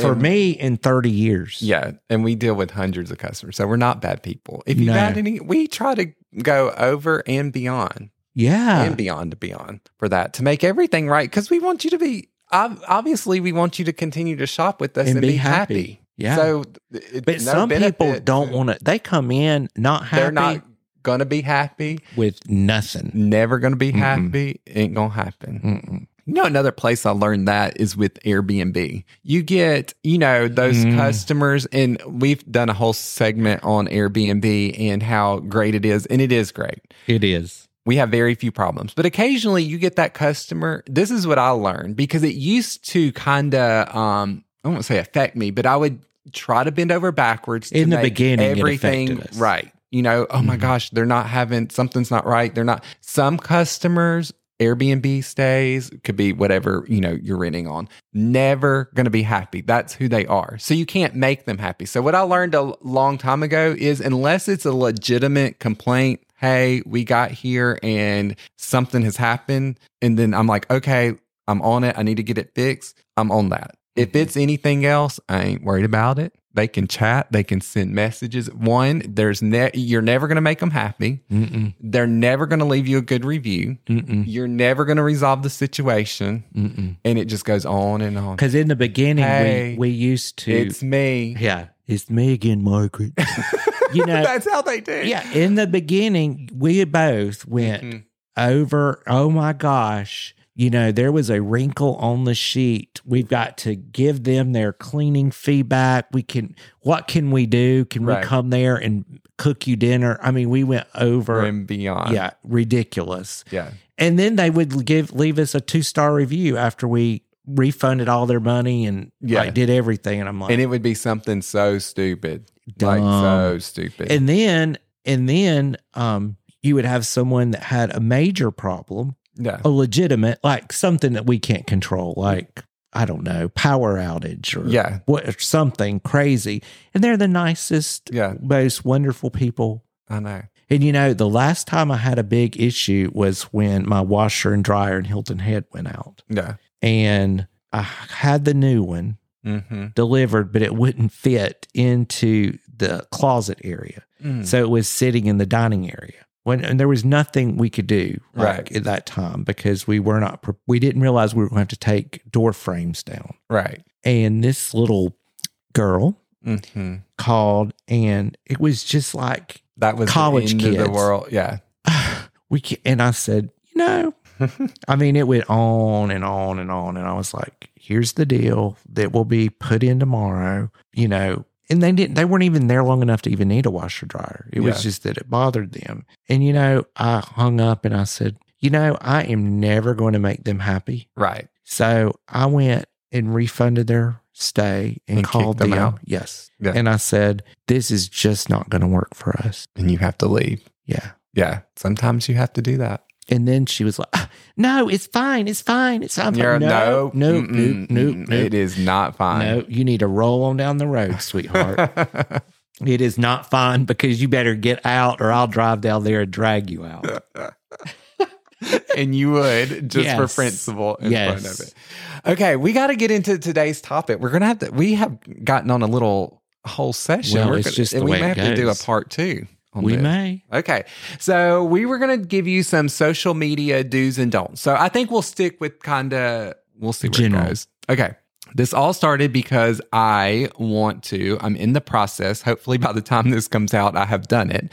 for and- me in 30 years. yeah, and we deal with hundreds of customers, so we're not bad people. If you've No. had any, we try to go over and beyond Yeah. and beyond to beyond for that to make everything right because we want you to be. Ob- Obviously, we want you to continue to shop with us and, be, happy. Yeah. So, it, but no some people don't want to they come in not happy They're not gonna be happy. with nothing. Never gonna be Mm-mm. happy. Ain't gonna happen. Mm-mm. You know, another place I learned that is with Airbnb. You get, you know, those Mm. customers, and we've done a whole segment on Airbnb and how great it is. And it is great. It is. We have very few problems, but occasionally you get that customer. This is what I learned because it used to kind of, um, I won't say affect me, but I would try to bend over backwards to In the beginning, everything right. You know, oh my Mhm. gosh, they're not having something's not right. They're not. Some customers Airbnb stays could be whatever you know you're renting on. Never going to be happy. That's who they are. So you can't make them happy. So what I learned a long time ago is unless it's a legitimate complaint, hey, we got here and something has happened, and then I'm like, okay, I'm on it. I need to get it fixed. I'm on that. If mm-hmm. it's anything else, I ain't worried about it. They can chat. They can send messages. One, there's ne- you're never going to make them happy. Mm-mm. They're never going to leave you a good review. Mm-mm. You're never going to resolve the situation, Mm-mm. and it just goes on and on. Because in the beginning, Hey, we, we used to. It's me. yeah, it's me again, Margaret. you know, That's how they do. yeah, in the beginning, we both went Mhm. over, oh my gosh, you know, there was a wrinkle on the sheet. We've got to give them their cleaning feedback. We can, what can we do? Can Right. we come there and cook you dinner? I mean, we went over, and beyond. yeah, ridiculous. Yeah. And then they would give, leave us a two star review after we refunded all their money and Yeah. like did everything. And I'm like, And it would be something so stupid. Like so stupid. And then and then um you would have someone that had a major problem, yeah. a legitimate like something that we can't control, like I don't know, power outage or Yeah. what or something crazy. And they're the nicest, Yeah. most wonderful people. I know. And you know, the last time I had a big issue was when my washer and dryer in Hilton Head went out. Yeah. And I had the new one Mm-hmm. delivered, but it wouldn't fit into the closet area. Mm. So it was sitting in the dining area. When and there was nothing we could do like, Right. at that time because we were not we didn't realize we were going to have to take door frames down. Right. And this little girl hmm called and it was just like That was College of the world. Yeah. we and I said, you know, I mean, it went on and on and on. And I was like, here's the deal that will be put in tomorrow, you know. And they didn't, they weren't even there long enough to even need a washer dryer. It was Yeah. just that it bothered them. And, you know, I hung up and I said, you know, I am never going to make them happy. Right. So I went and refunded their stay and, And called them them. out? Yes. Yeah. And I said, this is just not going to work for us. And you have to leave. Yeah. Yeah. Sometimes you have to do that. And then she was like, "Ah, "No, it's fine. It's fine. It's fine." Like, no, no, no, no, It is not fine. no. You need to roll on down the road, sweetheart. it is not fine because you better get out, or I'll drive down there and drag you out. and you would just for principle in front of it. Okay, we got to get into today's topic. We're gonna have to. We have gotten on a little whole session. Well, We're it's gonna- just we may have to do a part two. On We this. may. Okay, so we were gonna give you some social media do's and don'ts. So I think we'll stick with kind of. We'll see where General. it goes. Okay. This all started because I want to, I'm in the process. Hopefully, by the time this comes out, I have done it.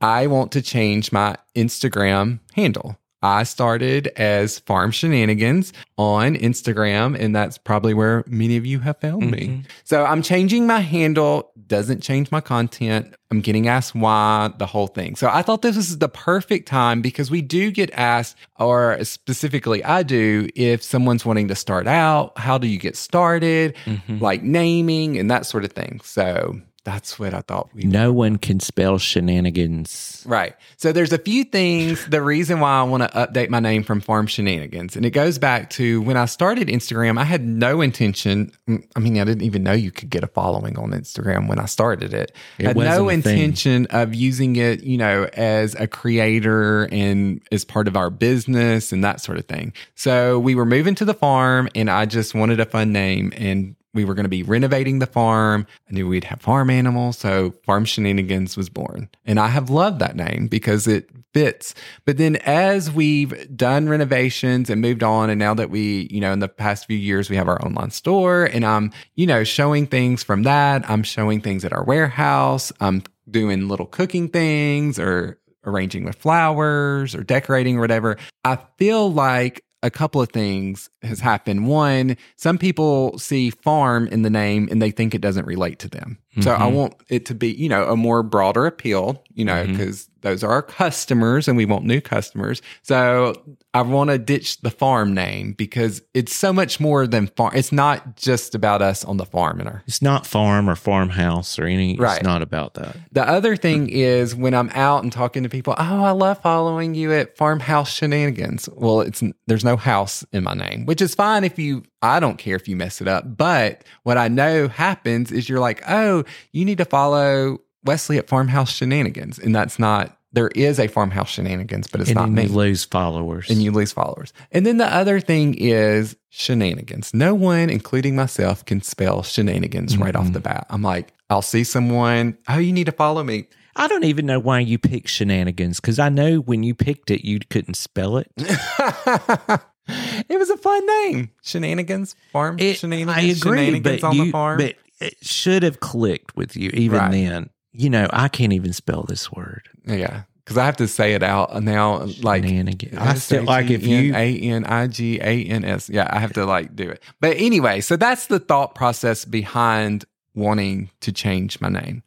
I want to change my Instagram handle. I started as Farm Shenanigans on Instagram, and that's probably where many of you have found me. So I'm changing my handle, doesn't change my content. I'm getting asked why, the whole thing. So I thought this was the perfect time because we do get asked, or specifically I do, if someone's wanting to start out, how do you get started, Mhm. like naming and that sort of thing. So that's what I thought we No one can spell shenanigans. Right. So there's a few things. The reason why I want to update my name from Farm Shenanigans, and it goes back to when I started Instagram. I had no intention. I mean, I didn't even know you could get a following on Instagram when I started it. It had wasn't no a thing. intention of using it, you know, as a creator and as part of our business and that sort of thing. So we were moving to the farm, and I just wanted a fun name and we were going to be renovating the farm. I knew we'd have farm animals. So Farm Shenanigans was born. And I have loved that name because it fits. But then as we've done renovations and moved on, and now that we, you know, in the past few years, we have our online store and I'm, you know, showing things from that. I'm showing things at our warehouse. I'm doing little cooking things or arranging with flowers or decorating or whatever. I feel like a couple of things has happened. One, some people see farm in the name and they think it doesn't relate to them. So I Mhm. want it to be, you know, a more broader appeal, you know, because those are our customers and we want new customers. So I want to ditch the farm name because it's so much more than farm. It's not just about us on the farm and our It's not farm or farmhouse or any. Right. It's not about that. The other thing is when I'm out and talking to people, oh, I love following you at Farmhouse Shenanigans. Well, it's there's no house in my name, which is fine if you. I don't care if you mess it up. But what I know happens is you're like, oh, you need to follow Wesley at Farmhouse Shenanigans, and that's not. There is a Farmhouse Shenanigans, but it's and not me you lose followers. and you lose followers. And then the other thing is shenanigans. No one, including myself, can spell shenanigans right off mm-hmm. the bat. I'm like, I'll see someone, oh, you need to follow me. I don't even know why you picked shenanigans because I know when you picked it, you couldn't spell it. it was a fun name. Mm. Shenanigans, farm It- shenanigans. I agree, shenanigans but on you, the farm. but it should have clicked with you even Right. then. You know, I can't even spell this word. yeah. Because I have to say it out now, like. I still like if you. A N I G A N S. Yeah, I have to like do it. But anyway, so that's the thought process behind wanting to change my name.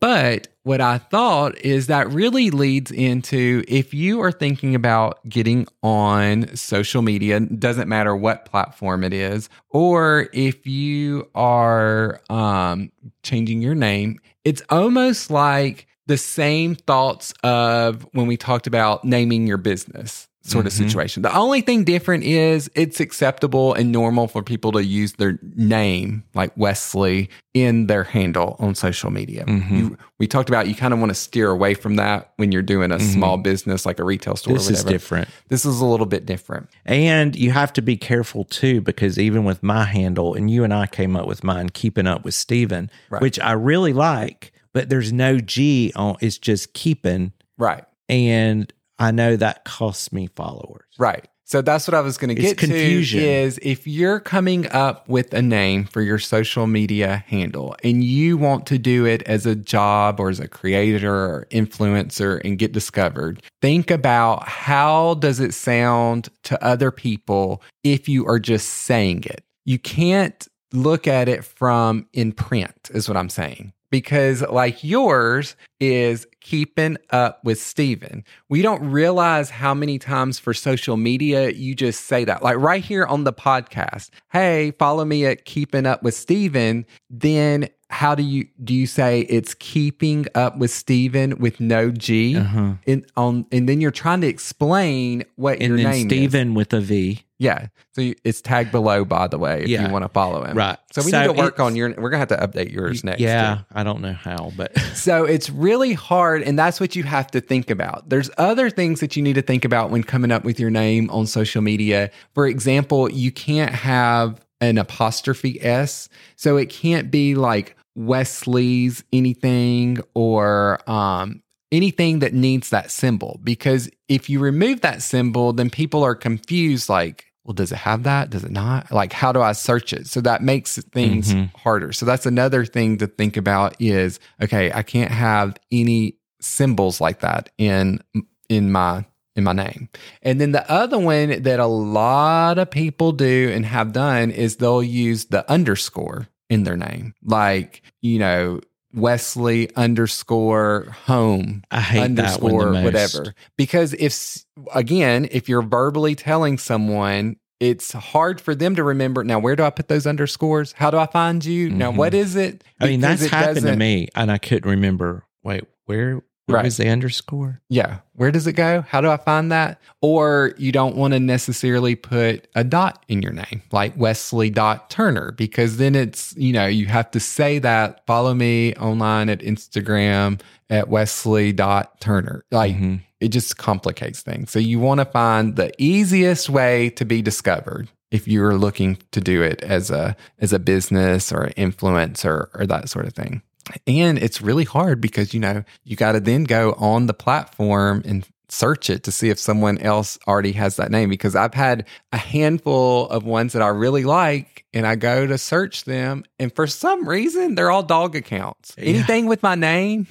But what I thought is that really leads into if you are thinking about getting on social media, doesn't matter what platform it is, or if you are um, changing your name, it's almost like the same thoughts of when we talked about naming your business sort of Mhm. situation. The only thing different is it's acceptable and normal for people to use their name, like Wesley, in their handle on social media. Mhm. You, we talked about you kind of want to steer away from that when you're doing a small business like a retail store. This is different. This is a little bit different. And you have to be careful too, because even with my handle, and you and I came up with mine, keeping up with Steven, Right. which I really like. but there's no G on. It's just keeping, Right. and I know that costs me followers. Right. So that's what I was going to get confusion. to is if you're coming up with a name for your social media handle and you want to do it as a job or as a creator or influencer and get discovered, think about how does it sound to other people if you are just saying it. You can't look at it from in print is what I'm saying. Because like yours is keeping up with Steven. We don't realize how many times for social media you just say that. Like right here on the podcast, hey, follow me at keeping up with Steven. Then how do you do you say it's keeping up with Steven with no G? Uh-huh. In, on and then you're trying to explain what your And then name is. With a V. Yeah. So you, it's tagged below, by the way, if Yeah. you want to follow him. Right. So we So need to work on your. We're gonna have to update yours next. Yeah, too. I don't know how, but So it's really hard, and that's what you have to think about. There's other things that you need to think about when coming up with your name on social media. For example, you can't have an apostrophe S, so it can't be like Wesley's anything or um, anything that needs that symbol. Because if you remove that symbol, then people are confused. Like, well, does it have that? Does it not? Like, how do I search it? So that makes things Mhm. harder. So that's another thing to think about is okay, I can't have any symbols like that in in my in my name. And then the other one that a lot of people do and have done is they'll use the underscore in their name. Like, you know, Wesley underscore home I hate that one underscore whatever. Because if again, if you're verbally telling someone, it's hard for them to remember. Now, where do I put those underscores? How do I find you? Now, Mhm. what is it? I mean, that's happened to me, and I couldn't remember. Wait, where? Where Right. was the underscore? Yeah. Where does it go? How do I find that? Or you don't want to necessarily put a dot in your name, like Wesley dot Turner, because then it's, you know, you have to say that. Follow me online at Instagram at Wesley dot Turner. Like Mhm. it just complicates things. So you want to find the easiest way to be discovered if you're looking to do it as a as a business or an influencer or that sort of thing. And it's really hard because you know, you got to then go on the platform and search it to see if someone else already has that name because I've had a handful of ones that I really like and I go to search them and for some reason they're all dog accounts. Yeah. Anything with my name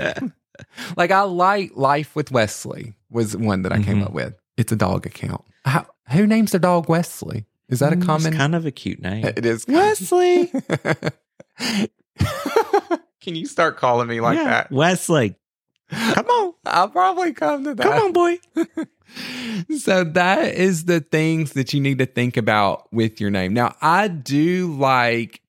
like I like Life with Wesley was one that I came Mhm. up with. It's a dog account. How, who names their dog Wesley? Is that a Mm, it's common? kind of a cute name. it is Wesley. Can you start calling me like Yeah, that? Wesley. Come on, I'll probably come to that. come on, boy. so that is the things that you need to think about with your name. Now, I do like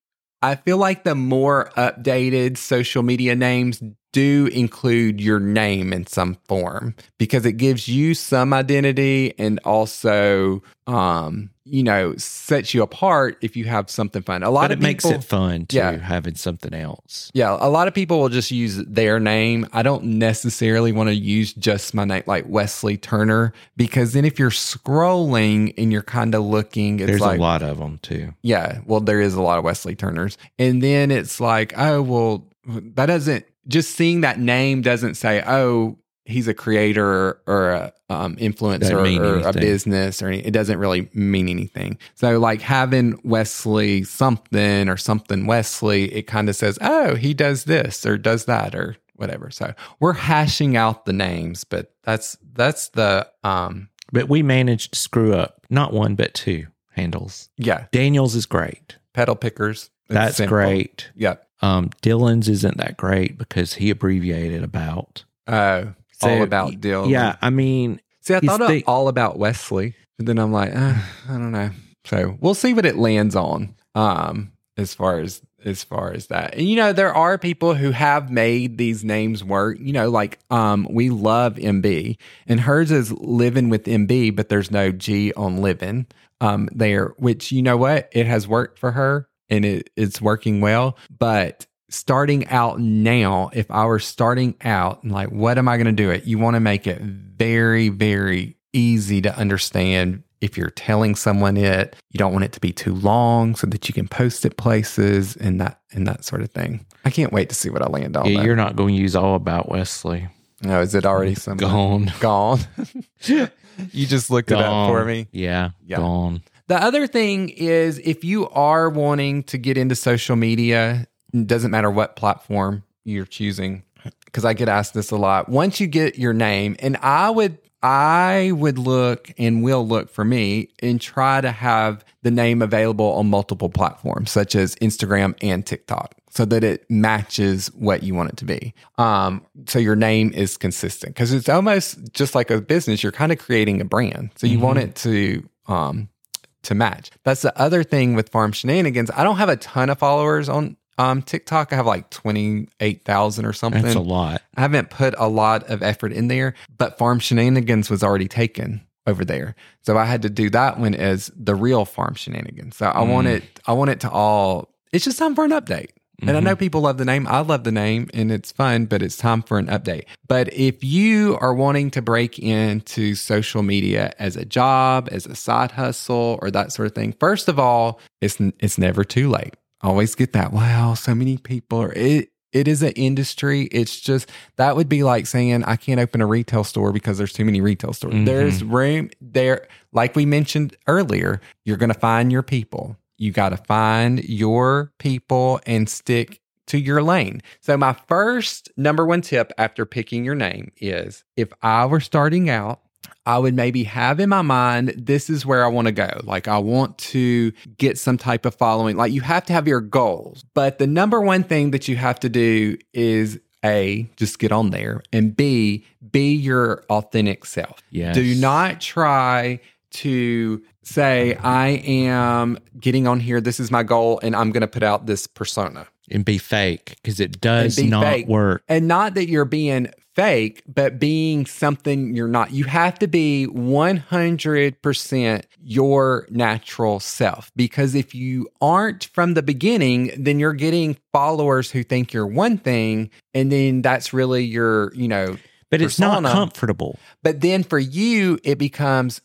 I feel like the more updated social media names do include your name in some form because it gives you some identity and also um you know sets you apart if you have something fun. A lot But of it makes people- it fun too, Yeah. having something else. yeah, a lot of people will just use their name. I don't necessarily want to use just my name, like Wesley Turner, because then if you're scrolling and you're kind of looking, it's There's like, a lot of them too. yeah, well, there is a lot of Wesley Turners. And then it's like, oh, well, that doesn't, just seeing that name doesn't say, oh, he's a creator or a um, influencer or a business or any, it doesn't really mean anything. So like having Wesley something or something Wesley, it kind of says, oh, he does this or does that or whatever. So we're hashing out the names, but that's that's the um But we managed to screw up not one but two handles. yeah Daniel's is great. pedal pickers. That's simple. great. Yep. Um, Dylan's isn't that great because he abbreviated about. Oh, So, all about Dill. Yeah, I mean, See, I thought of think- all about Wesley, but then I'm like, uh, I don't know. So we'll see what it lands on. Um, as far as as far as that, and you know, there are people who have made these names work. You know, like um, we love MB, and hers is living with MB, but there's no G on living. Um, there, which you know what, it has worked for her, and it, it's working well, but starting out now, if I were starting out and like, what am I going to do it? You want to make it very, very easy to understand if you're telling someone it, you don't want it to be too long so that you can post it places and that and that sort of thing. I can't wait to see what I land on. Yeah, though. you're not going to use all about Wesley. no, is it already some Gone. Gone. you just looked it up for me. Yeah, Yeah. gone. The other thing is if you are wanting to get into social media, it doesn't matter what platform you're choosing, because I get asked this a lot. Once you get your name, and I would I would look and will look for me and try to have the name available on multiple platforms such as Instagram and TikTok so that it matches what you want it to be. Um, so your name is consistent because it's almost just like a business. You're kind of creating a brand. So you want it to um, to match. That's the other thing with Farm Shenanigans. I don't have a ton of followers on um, TikTok. I have like 28,000 or something. That's a lot. I haven't put a lot of effort in there, but Farm Shenanigans was already taken over there. So I had to do that one as the real Farm Shenanigans. So I want Mm. it I want it to all it's just time for an update. And I Mm-hmm. know people love the name. I love the name and it's fun, but it's time for an update. But if you are wanting to break into social media as a job, as a side hustle, or that sort of thing, first of all, it's it's never too late. Always get that. Wow, so many people are it. It is an industry. It's just that would be like saying I can't open a retail store because there's too many retail stores. Mhm. There's room there. Like we mentioned earlier, you're going to find your people. You got to find your people and stick to your lane. So, my first number one tip after picking your name is if I were starting out, I would maybe have in my mind, this is where I want to go. Like, I want to get some type of following. Like, you have to have your goals. But the number one thing that you have to do is A, just get on there, and B, be your authentic self. Yes. Do not try to say, I am getting on here. This is my goal, and I'm going to put out this persona. and be fake because it does not fake. work. And not that you're being fake, but being something you're not. You have to be 100% your natural self. Because if you aren't from the beginning, then you're getting followers who think you're one thing. And then that's really your, you know, But it's not persona. comfortable. but then for you, it becomes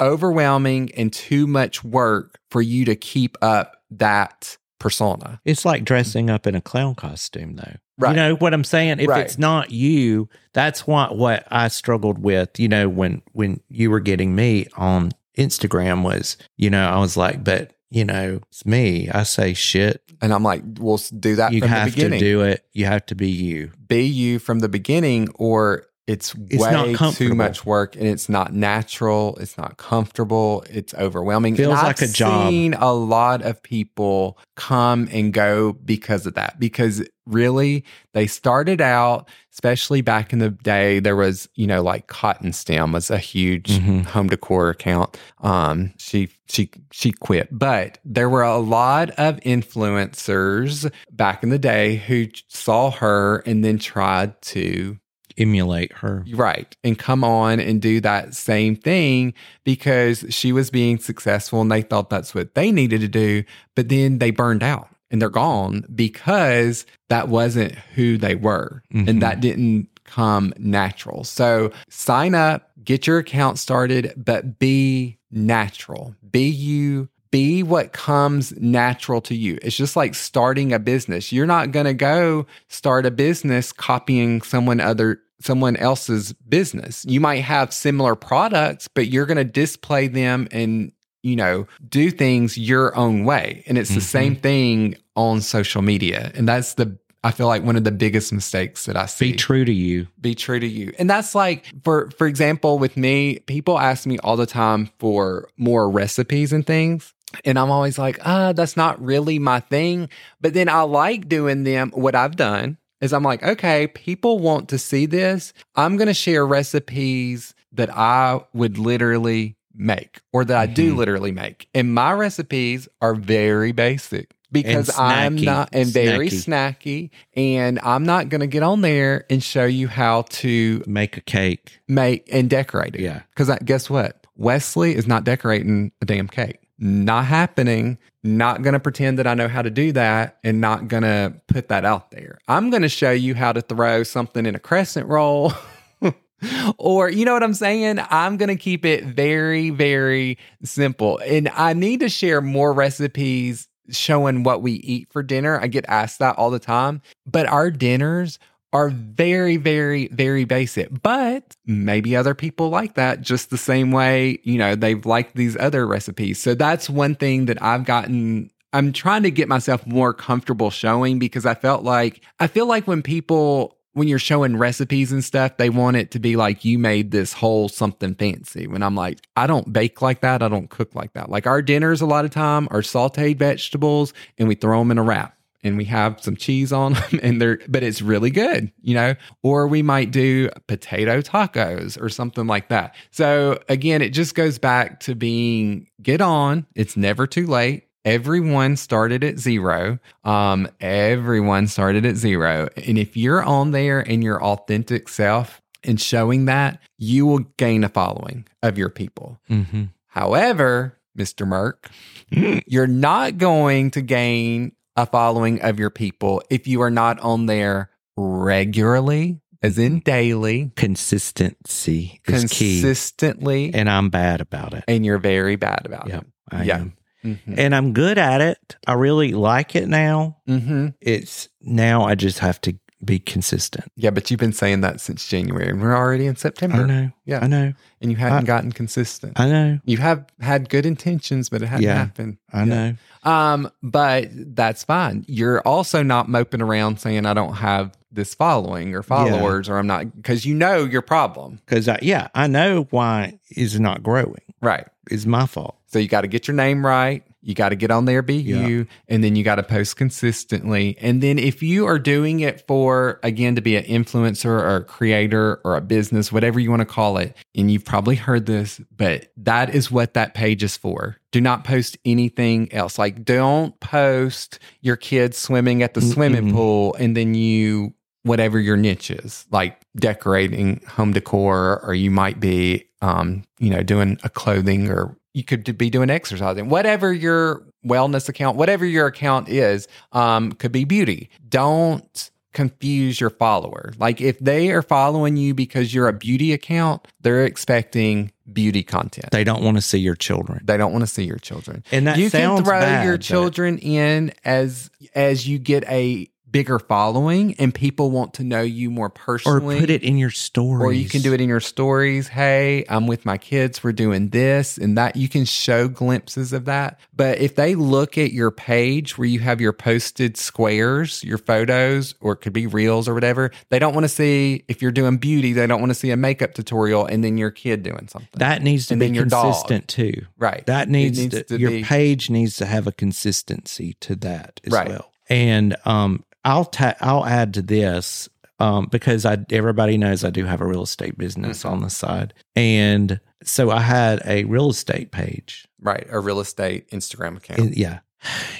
overwhelming and too much work for you to keep up that persona. It's like dressing up in a clown costume, though. Right. You know what I'm saying? If Right. it's not you, that's what what I struggled with. You know, when when you were getting me on Instagram was, you know, I was like, but you know, it's me. I say shit. And I'm like, we'll do that You from the have to do it. You have to be you. be you from the beginning or it's, It's not way too much work and it's not natural. It's not comfortable. It's overwhelming. Feels like a job. seen a lot of people come and go because of that because really they started out especially back in the day there was you know like cotton stem was a huge Mhm. home decor account. Um she she she quit but there were a lot of influencers back in the day who saw her and then tried to Emulate her. right and come on and do that same thing because she was being successful and they thought that's what they needed to do but then they burned out and they're gone because that wasn't who they were Mhm. and that didn't come natural so sign up get your account started but be natural be you be what comes natural to you. It's just like starting a business. You're not going to go start a business copying someone other someone else's business. You might have similar products, but you're going to display them and, you know, do things your own way. And it's the Mhm. same thing on social media. And that's the I feel like one of the biggest mistakes that I see Be true to you. be true to you and that's like for for example with me people ask me all the time for more recipes and things and i'm always like ah that's not really my thing but then i like doing them what i've done is i'm like okay people want to see this i'm going to share recipes that i would literally make or that i do Mhm. literally make and my recipes are very basic because i'm not and very Snacky. snacky and i'm not going to get on there and show you how to Make a cake. make and decorate it Yeah. because guess what wesley is not decorating a damn cake not happening not going to pretend that i know how to do that and not going to put that out there i'm going to show you how to throw something in a crescent roll or you know what I'm saying? I'm going to keep it very, very simple. And I need to share more recipes showing what we eat for dinner. I get asked that all the time, but our dinners are very, very, very basic. But maybe other people like that just the same way, you know, they've liked these other recipes. So that's one thing that I've gotten. I'm trying to get myself more comfortable showing because I felt like, I feel like when people, when you're showing recipes and stuff, they want it to be like you made this whole something fancy. When I'm like, I don't bake like that. I don't cook like that. Like our dinners a lot of time are sauteed vegetables and we throw them in a wrap and we have some cheese on them and they're but it's really good you know? Or we might do potato tacos or something like that. So again it just goes back to being get on. It's never too late. Everyone started at zero. Um everyone started at zero. And if you're on there in your authentic self and showing that you will gain a following of your people. Mm-hmm. However, Mr. Merck, you're not going to gain a following of your people if you are not on there regularly, as in daily, Consistency is key. consistently, and, I'm bad about it. And you're very bad about Yep, I Yeah. am. it. Mm-hmm. And I'm good at it. I really like it now. Mm-hmm. It's now I just have to be consistent. Yeah, but you've been saying that since January, and we're already in September, I know. Yeah. I know. and you haven't I- gotten consistent. I know. you have had good intentions, but it hasn't Yeah. happened. I Yeah. know. Um, but that's fine. You're also not moping around saying I don't have this following or followers or I'm not because you know your problem. Because I, yeah, I know why is not growing. Right. It's my fault. So you got to get your name right. You got to get on there, be Yeah. you, and then you got to post consistently. And then if you are doing it for, again, to be an influencer or a creator or a business, whatever you want to call it, and you've probably heard this, but that is what that page is for. Do not post anything else. Like, don't post your kids swimming at the swimming Mm-mm. pool and then you, whatever your niche is, like decorating home decor, or you might be, um, you know, doing a clothing or you could be doing exercising, whatever your wellness account, whatever your account is, um, could be beauty. Don't confuse your follower. Like if they are following you because you're a beauty account, they're expecting beauty content. They don't want to see your children. They don't want to see your children. And that you can throw bad, your children in as as you get a bigger following and people want to know you more personally. or put it in your story. Or you can do it in your stories. Hey, I'm with my kids. We're doing this and that. You can show glimpses of that. But if they look at your page where you have your posted squares, your photos, or it could be reels or whatever, they don't want to see if you're doing beauty, they don't want to see a makeup tutorial and then your kid doing something. That needs to And be consistent too. right. That It needs, to, your be- page needs to have a consistency to that as Right. well. And um, I'll ta- I'll add to this um, because I everybody knows I do have a real estate business Mhm. on the side, and so I had a real estate page. right. A real estate Instagram account. And, yeah,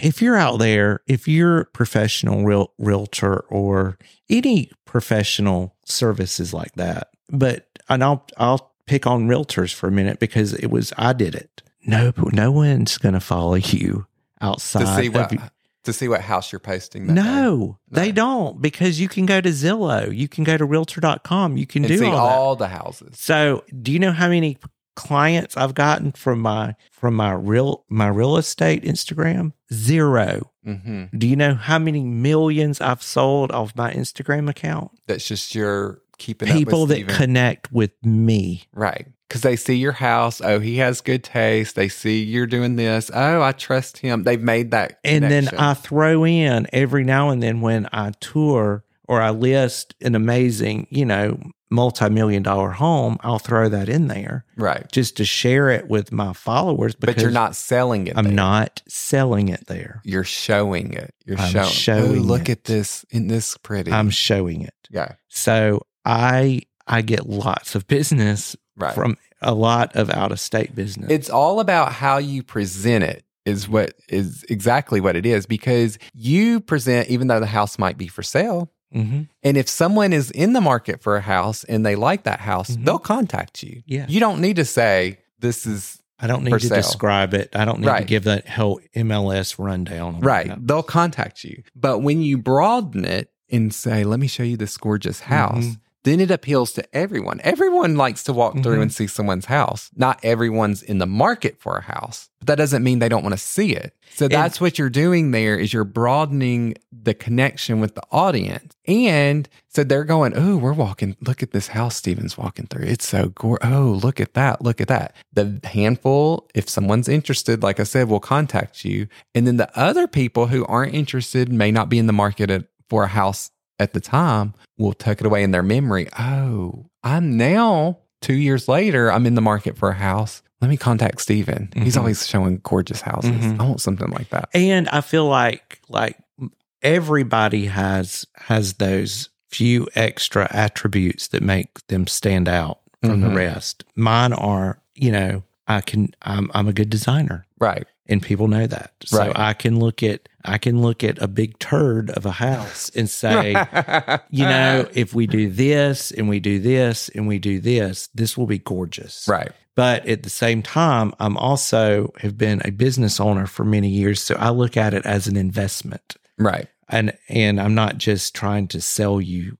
if you're out there, if you're a professional real realtor or any professional services like that, but and I'll I'll pick on realtors for a minute because it was I did it. No, no one's going to follow you outside. to see what you- to see what house you're posting. That day. no, they don't because you can go to Zillow, you can go to realtor.com, you can and do see all, all, the houses. So, do you know how many clients I've gotten from my from my real my real estate Instagram? Zero. hmm Do you know how many millions I've sold off my Instagram account? That's just your keeping People that connect with me. right because they see your house. Oh, he has good taste. They see you're doing this. Oh, I trust him. They've made that, And then. I throw in every now and then when I tour or I list an amazing, you know, multi-million dollar home, I'll throw that in there right, just to share it with my followers because but you're not selling it. I'm there. not selling it there. You're showing it. You're I'm showing. showing oh, look it. at this. In this pretty. I'm showing it. yeah. So I I get lots of business Right. from a lot of out of state business. It's all about how you present it is what is exactly what it is because you present even though the house might be for sale hmm and if someone is in the market for a house and they like that house Mhm. they'll contact you Yeah. you don't need to say this is I don't need to sale. describe it. I don't need to give that whole MLS rundown. right that. they'll contact you but when you broaden it and say let me show you this gorgeous house Mhm. Then it appeals to everyone. Everyone likes to walk through Mhm. and see someone's house. Not everyone's in the market for a house, but that doesn't mean they don't want to see it. So that's what you're doing there is you're broadening the connection with the audience. And so they're going, "Oh, we're walking. Look at this house Steven's walking through. It's so gore. Oh, look at that. Look at that." The handful, if someone's interested, like I said, will contact you. And then the other people who aren't interested may not be in the market at, for a house at the time will tuck it away in their memory. Oh, I'm now two years later, I'm in the market for a house. Let me contact Steven. He's Mhm. always showing gorgeous houses. Mhm. I want something like that. And I feel like like everybody has has those few extra attributes that make them stand out from the Mhm. rest. Mine are, you know, I can I'm I'm a good designer Right. And people know that. So Right. I can look at I can look at a big turd of a house and say, you know, if we do this and we do this and we do this, this will be gorgeous. right. But at the same time, I'm also have been a business owner for many years, so I look at it as an investment. Right. And and I'm not just trying to sell you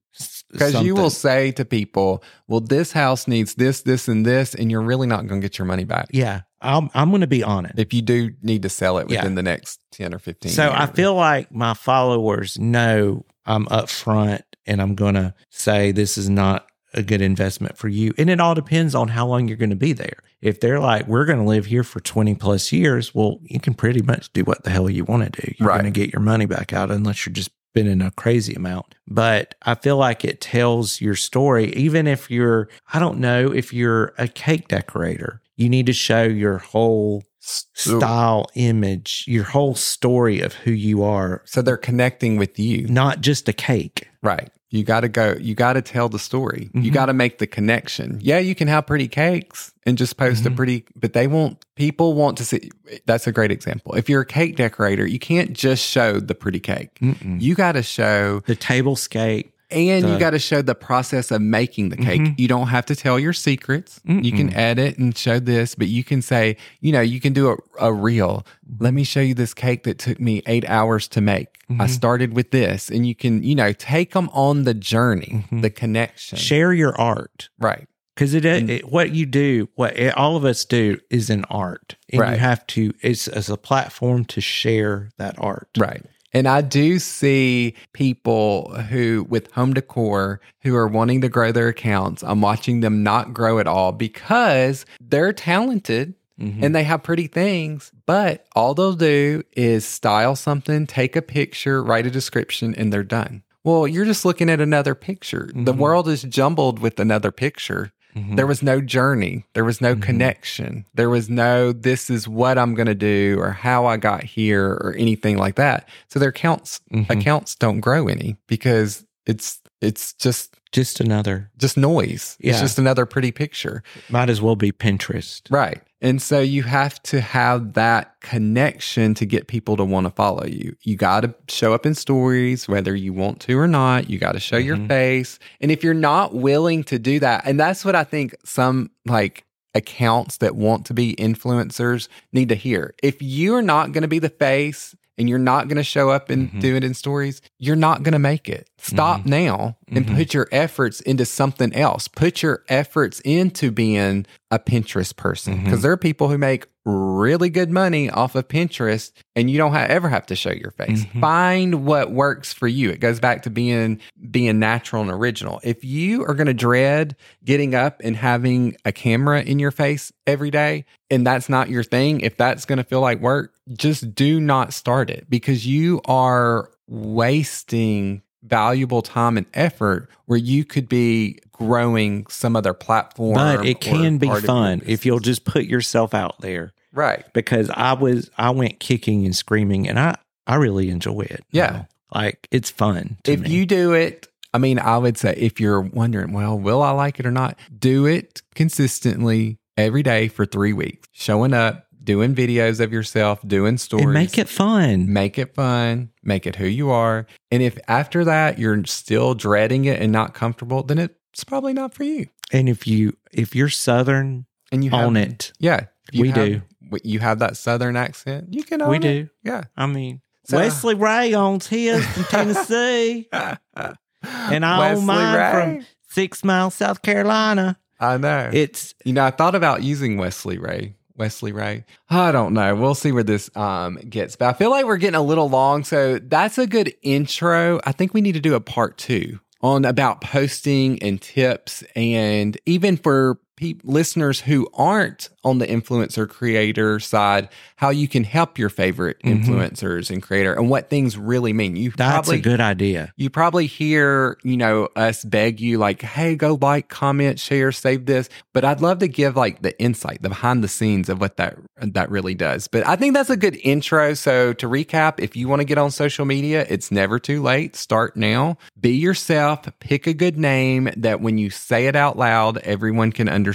Because you will say to people, well, this house needs this, this, and this, and you're really not going to get your money back. Yeah, I'm I'm going to be on it. If you do need to sell it Yeah. within the next 10 or 15 So I feel like my followers know I'm upfront and I'm going to say this is not a good investment for you. And it all depends on how long you're going to be there. If they're like, we're going to live here for 20 plus years, well, you can pretty much do what the hell you want to do. You're Right. going to get your money back out unless you're just spending a crazy amount. But I feel like it tells your story, even if you're, I don't know, if you're a cake decorator, you need to show your whole style, image, your whole story of who you are, So they're connecting with you. not just a cake. Right. You got to go, you got to tell the story. You Mhm. got to make the connection. Yeah, you can have pretty cakes and just post a Mhm. pretty, but they won't, people want to see. That's a great example. If you're a cake decorator, you can't just show the pretty cake. Mm-mm. You got to show The tablescape. And you got to show the process of making the cake. Mhm. You don't have to tell your secrets. You can edit and show this, but you can say, you know, you can do a, a reel. Let me show you this cake that took me eight hours to make. I Mhm. started with this. And you can, you know, take them on the journey, Mhm. the connection. Share your art. Right. Because it, it, what you do, what it, all of us do, is an art, and Right. you have to. It's as a platform to share that art. Right. And I do see people who, with home decor, who are wanting to grow their accounts. I'm watching them not grow at all because they're talented Mhm. and they have pretty things, but all they'll do is style something, take a picture, write a description, and they're done. Well, you're just looking at another picture. The Mhm. world is jumbled with another picture. Mhm. There was no journey. There was no Mhm. connection. There was no, this is what I'm going to do or how I got here or anything like that. So their accounts, Mhm. accounts don't grow any because it's, it's just, just another. just noise. It's just another pretty picture. Might as well be Pinterest. Right. And so you have to have that connection to get people to want to follow you. You got to show up in stories, whether you want to or not. You got to show your Mhm. face. And if you're not willing to do that, and that's what I think some like accounts that want to be influencers need to hear. If you're not going to be the face and you're not going to show up and Mhm. do it in stories, you're not going to make it. Stop Mhm. now and Mhm. put your efforts into something else. Put your efforts into being a Pinterest person because there are people who make really good money off of Pinterest and you don't ha- ever have to show your face. Mhm. Find what works for you. It goes back to being being natural and original. If you are going to dread getting up and having a camera in your face every day and that's not your thing, if that's going to feel like work, just do not start it because you are wasting valuable time and effort where you could be growing some other platform. But it can be part of your fun if you'll just put yourself out there. right. Because I was, I went kicking and screaming, and I, I really enjoy it. Yeah. like it's fun. To if me. you do it, I mean, I would say if you're wondering, well, will I like it or not? Do it consistently every day for three weeks, showing up, doing videos of yourself, doing stories. and make it fun. Make it fun, make it who you are. And if after that you're still dreading it and not comfortable, then it's probably not for you. And if you, if you're Southern, And you have, own it. Yeah. We have- do. You have that Southern accent. You can own we it. do. Yeah. I mean, So- Wesley Ray owns his from Tennessee, and I own mine from Six Miles, South Carolina. I know. It's You know, I thought about using Wesley Ray. Wesley Ray. I don't know. We'll see where this um gets. But I feel like we're getting a little long. So that's a good intro. I think we need to do a part two on about posting and tips and even for pe- listeners who aren't on the influencer creator side, how you can help your favorite Mhm. influencers and creator and what things really mean. You that's probably a good idea. you probably hear, you know, us beg you like, hey, go like, comment, share, save this. But I'd love to give like the insight, the behind the scenes of what that that really does. But I think that's a good intro. So to recap, if you want to get on social media, it's never too late. Start now. Be yourself. Pick a good name that when you say it out loud, everyone can understand.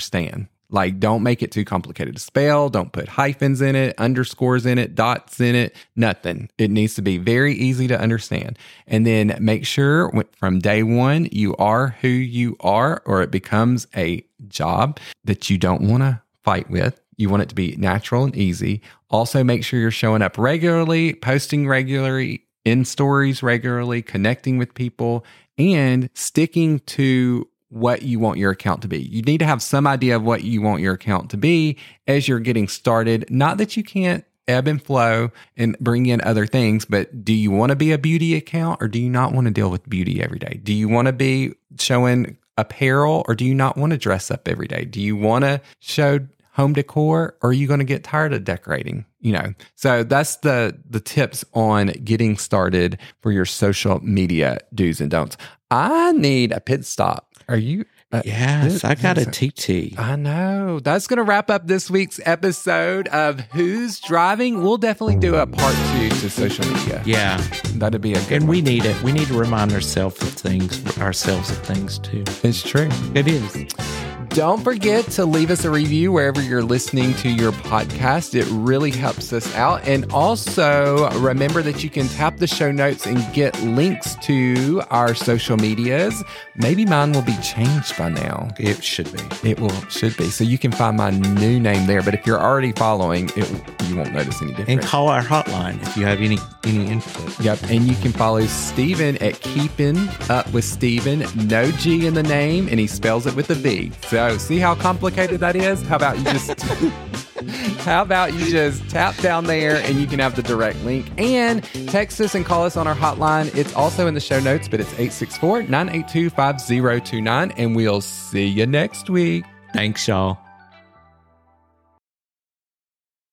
Like, don't make it too complicated to spell. Don't put hyphens in it, underscores in it, dots in it, nothing. It needs to be very easy to understand. And then make sure from day one, you are who you are, or it becomes a job that you don't want to fight with. You want it to be natural and easy. Also, make sure you're showing up regularly, posting regularly, in stories regularly, connecting with people, and sticking to what you want your account to be. You need to have some idea of what you want your account to be as you're getting started. Not that you can't ebb and flow and bring in other things, but do you want to be a beauty account or do you not want to deal with beauty every day? Do you want to be showing apparel or do you not want to dress up every day? Do you want to show home decor or are you going to get tired of decorating you know so that's the the tips on getting started for your social media do's and don'ts i need a pit stop are you uh, Yes, this- I got a TT. I know. That's going to wrap up this week's episode of Who's Driving. We'll definitely do a part two to social media. Yeah, That'd be a good and one. we need it. We need to remind ourselves of things, ourselves of things too. It's true. It is. Don't forget to leave us a review wherever you're listening to your podcast. It really helps us out. And also remember that you can tap the show notes and get links to our social medias. Maybe mine will be changed by now. It should be. It will should be. So you can find my new name there. But if you're already following, it you won't notice any difference. And call our hotline if you have any any input. Yep. And you can follow Steven at Keeping Up with Steven. No G in the name, and he spells it with a V. So see how complicated that is? How about you just how about you just tap down there and you can have the direct link and text us and call us on our hotline. It's also in the show notes, but it's 864 982 5029. And we'll see you next week. Thanks, y'all.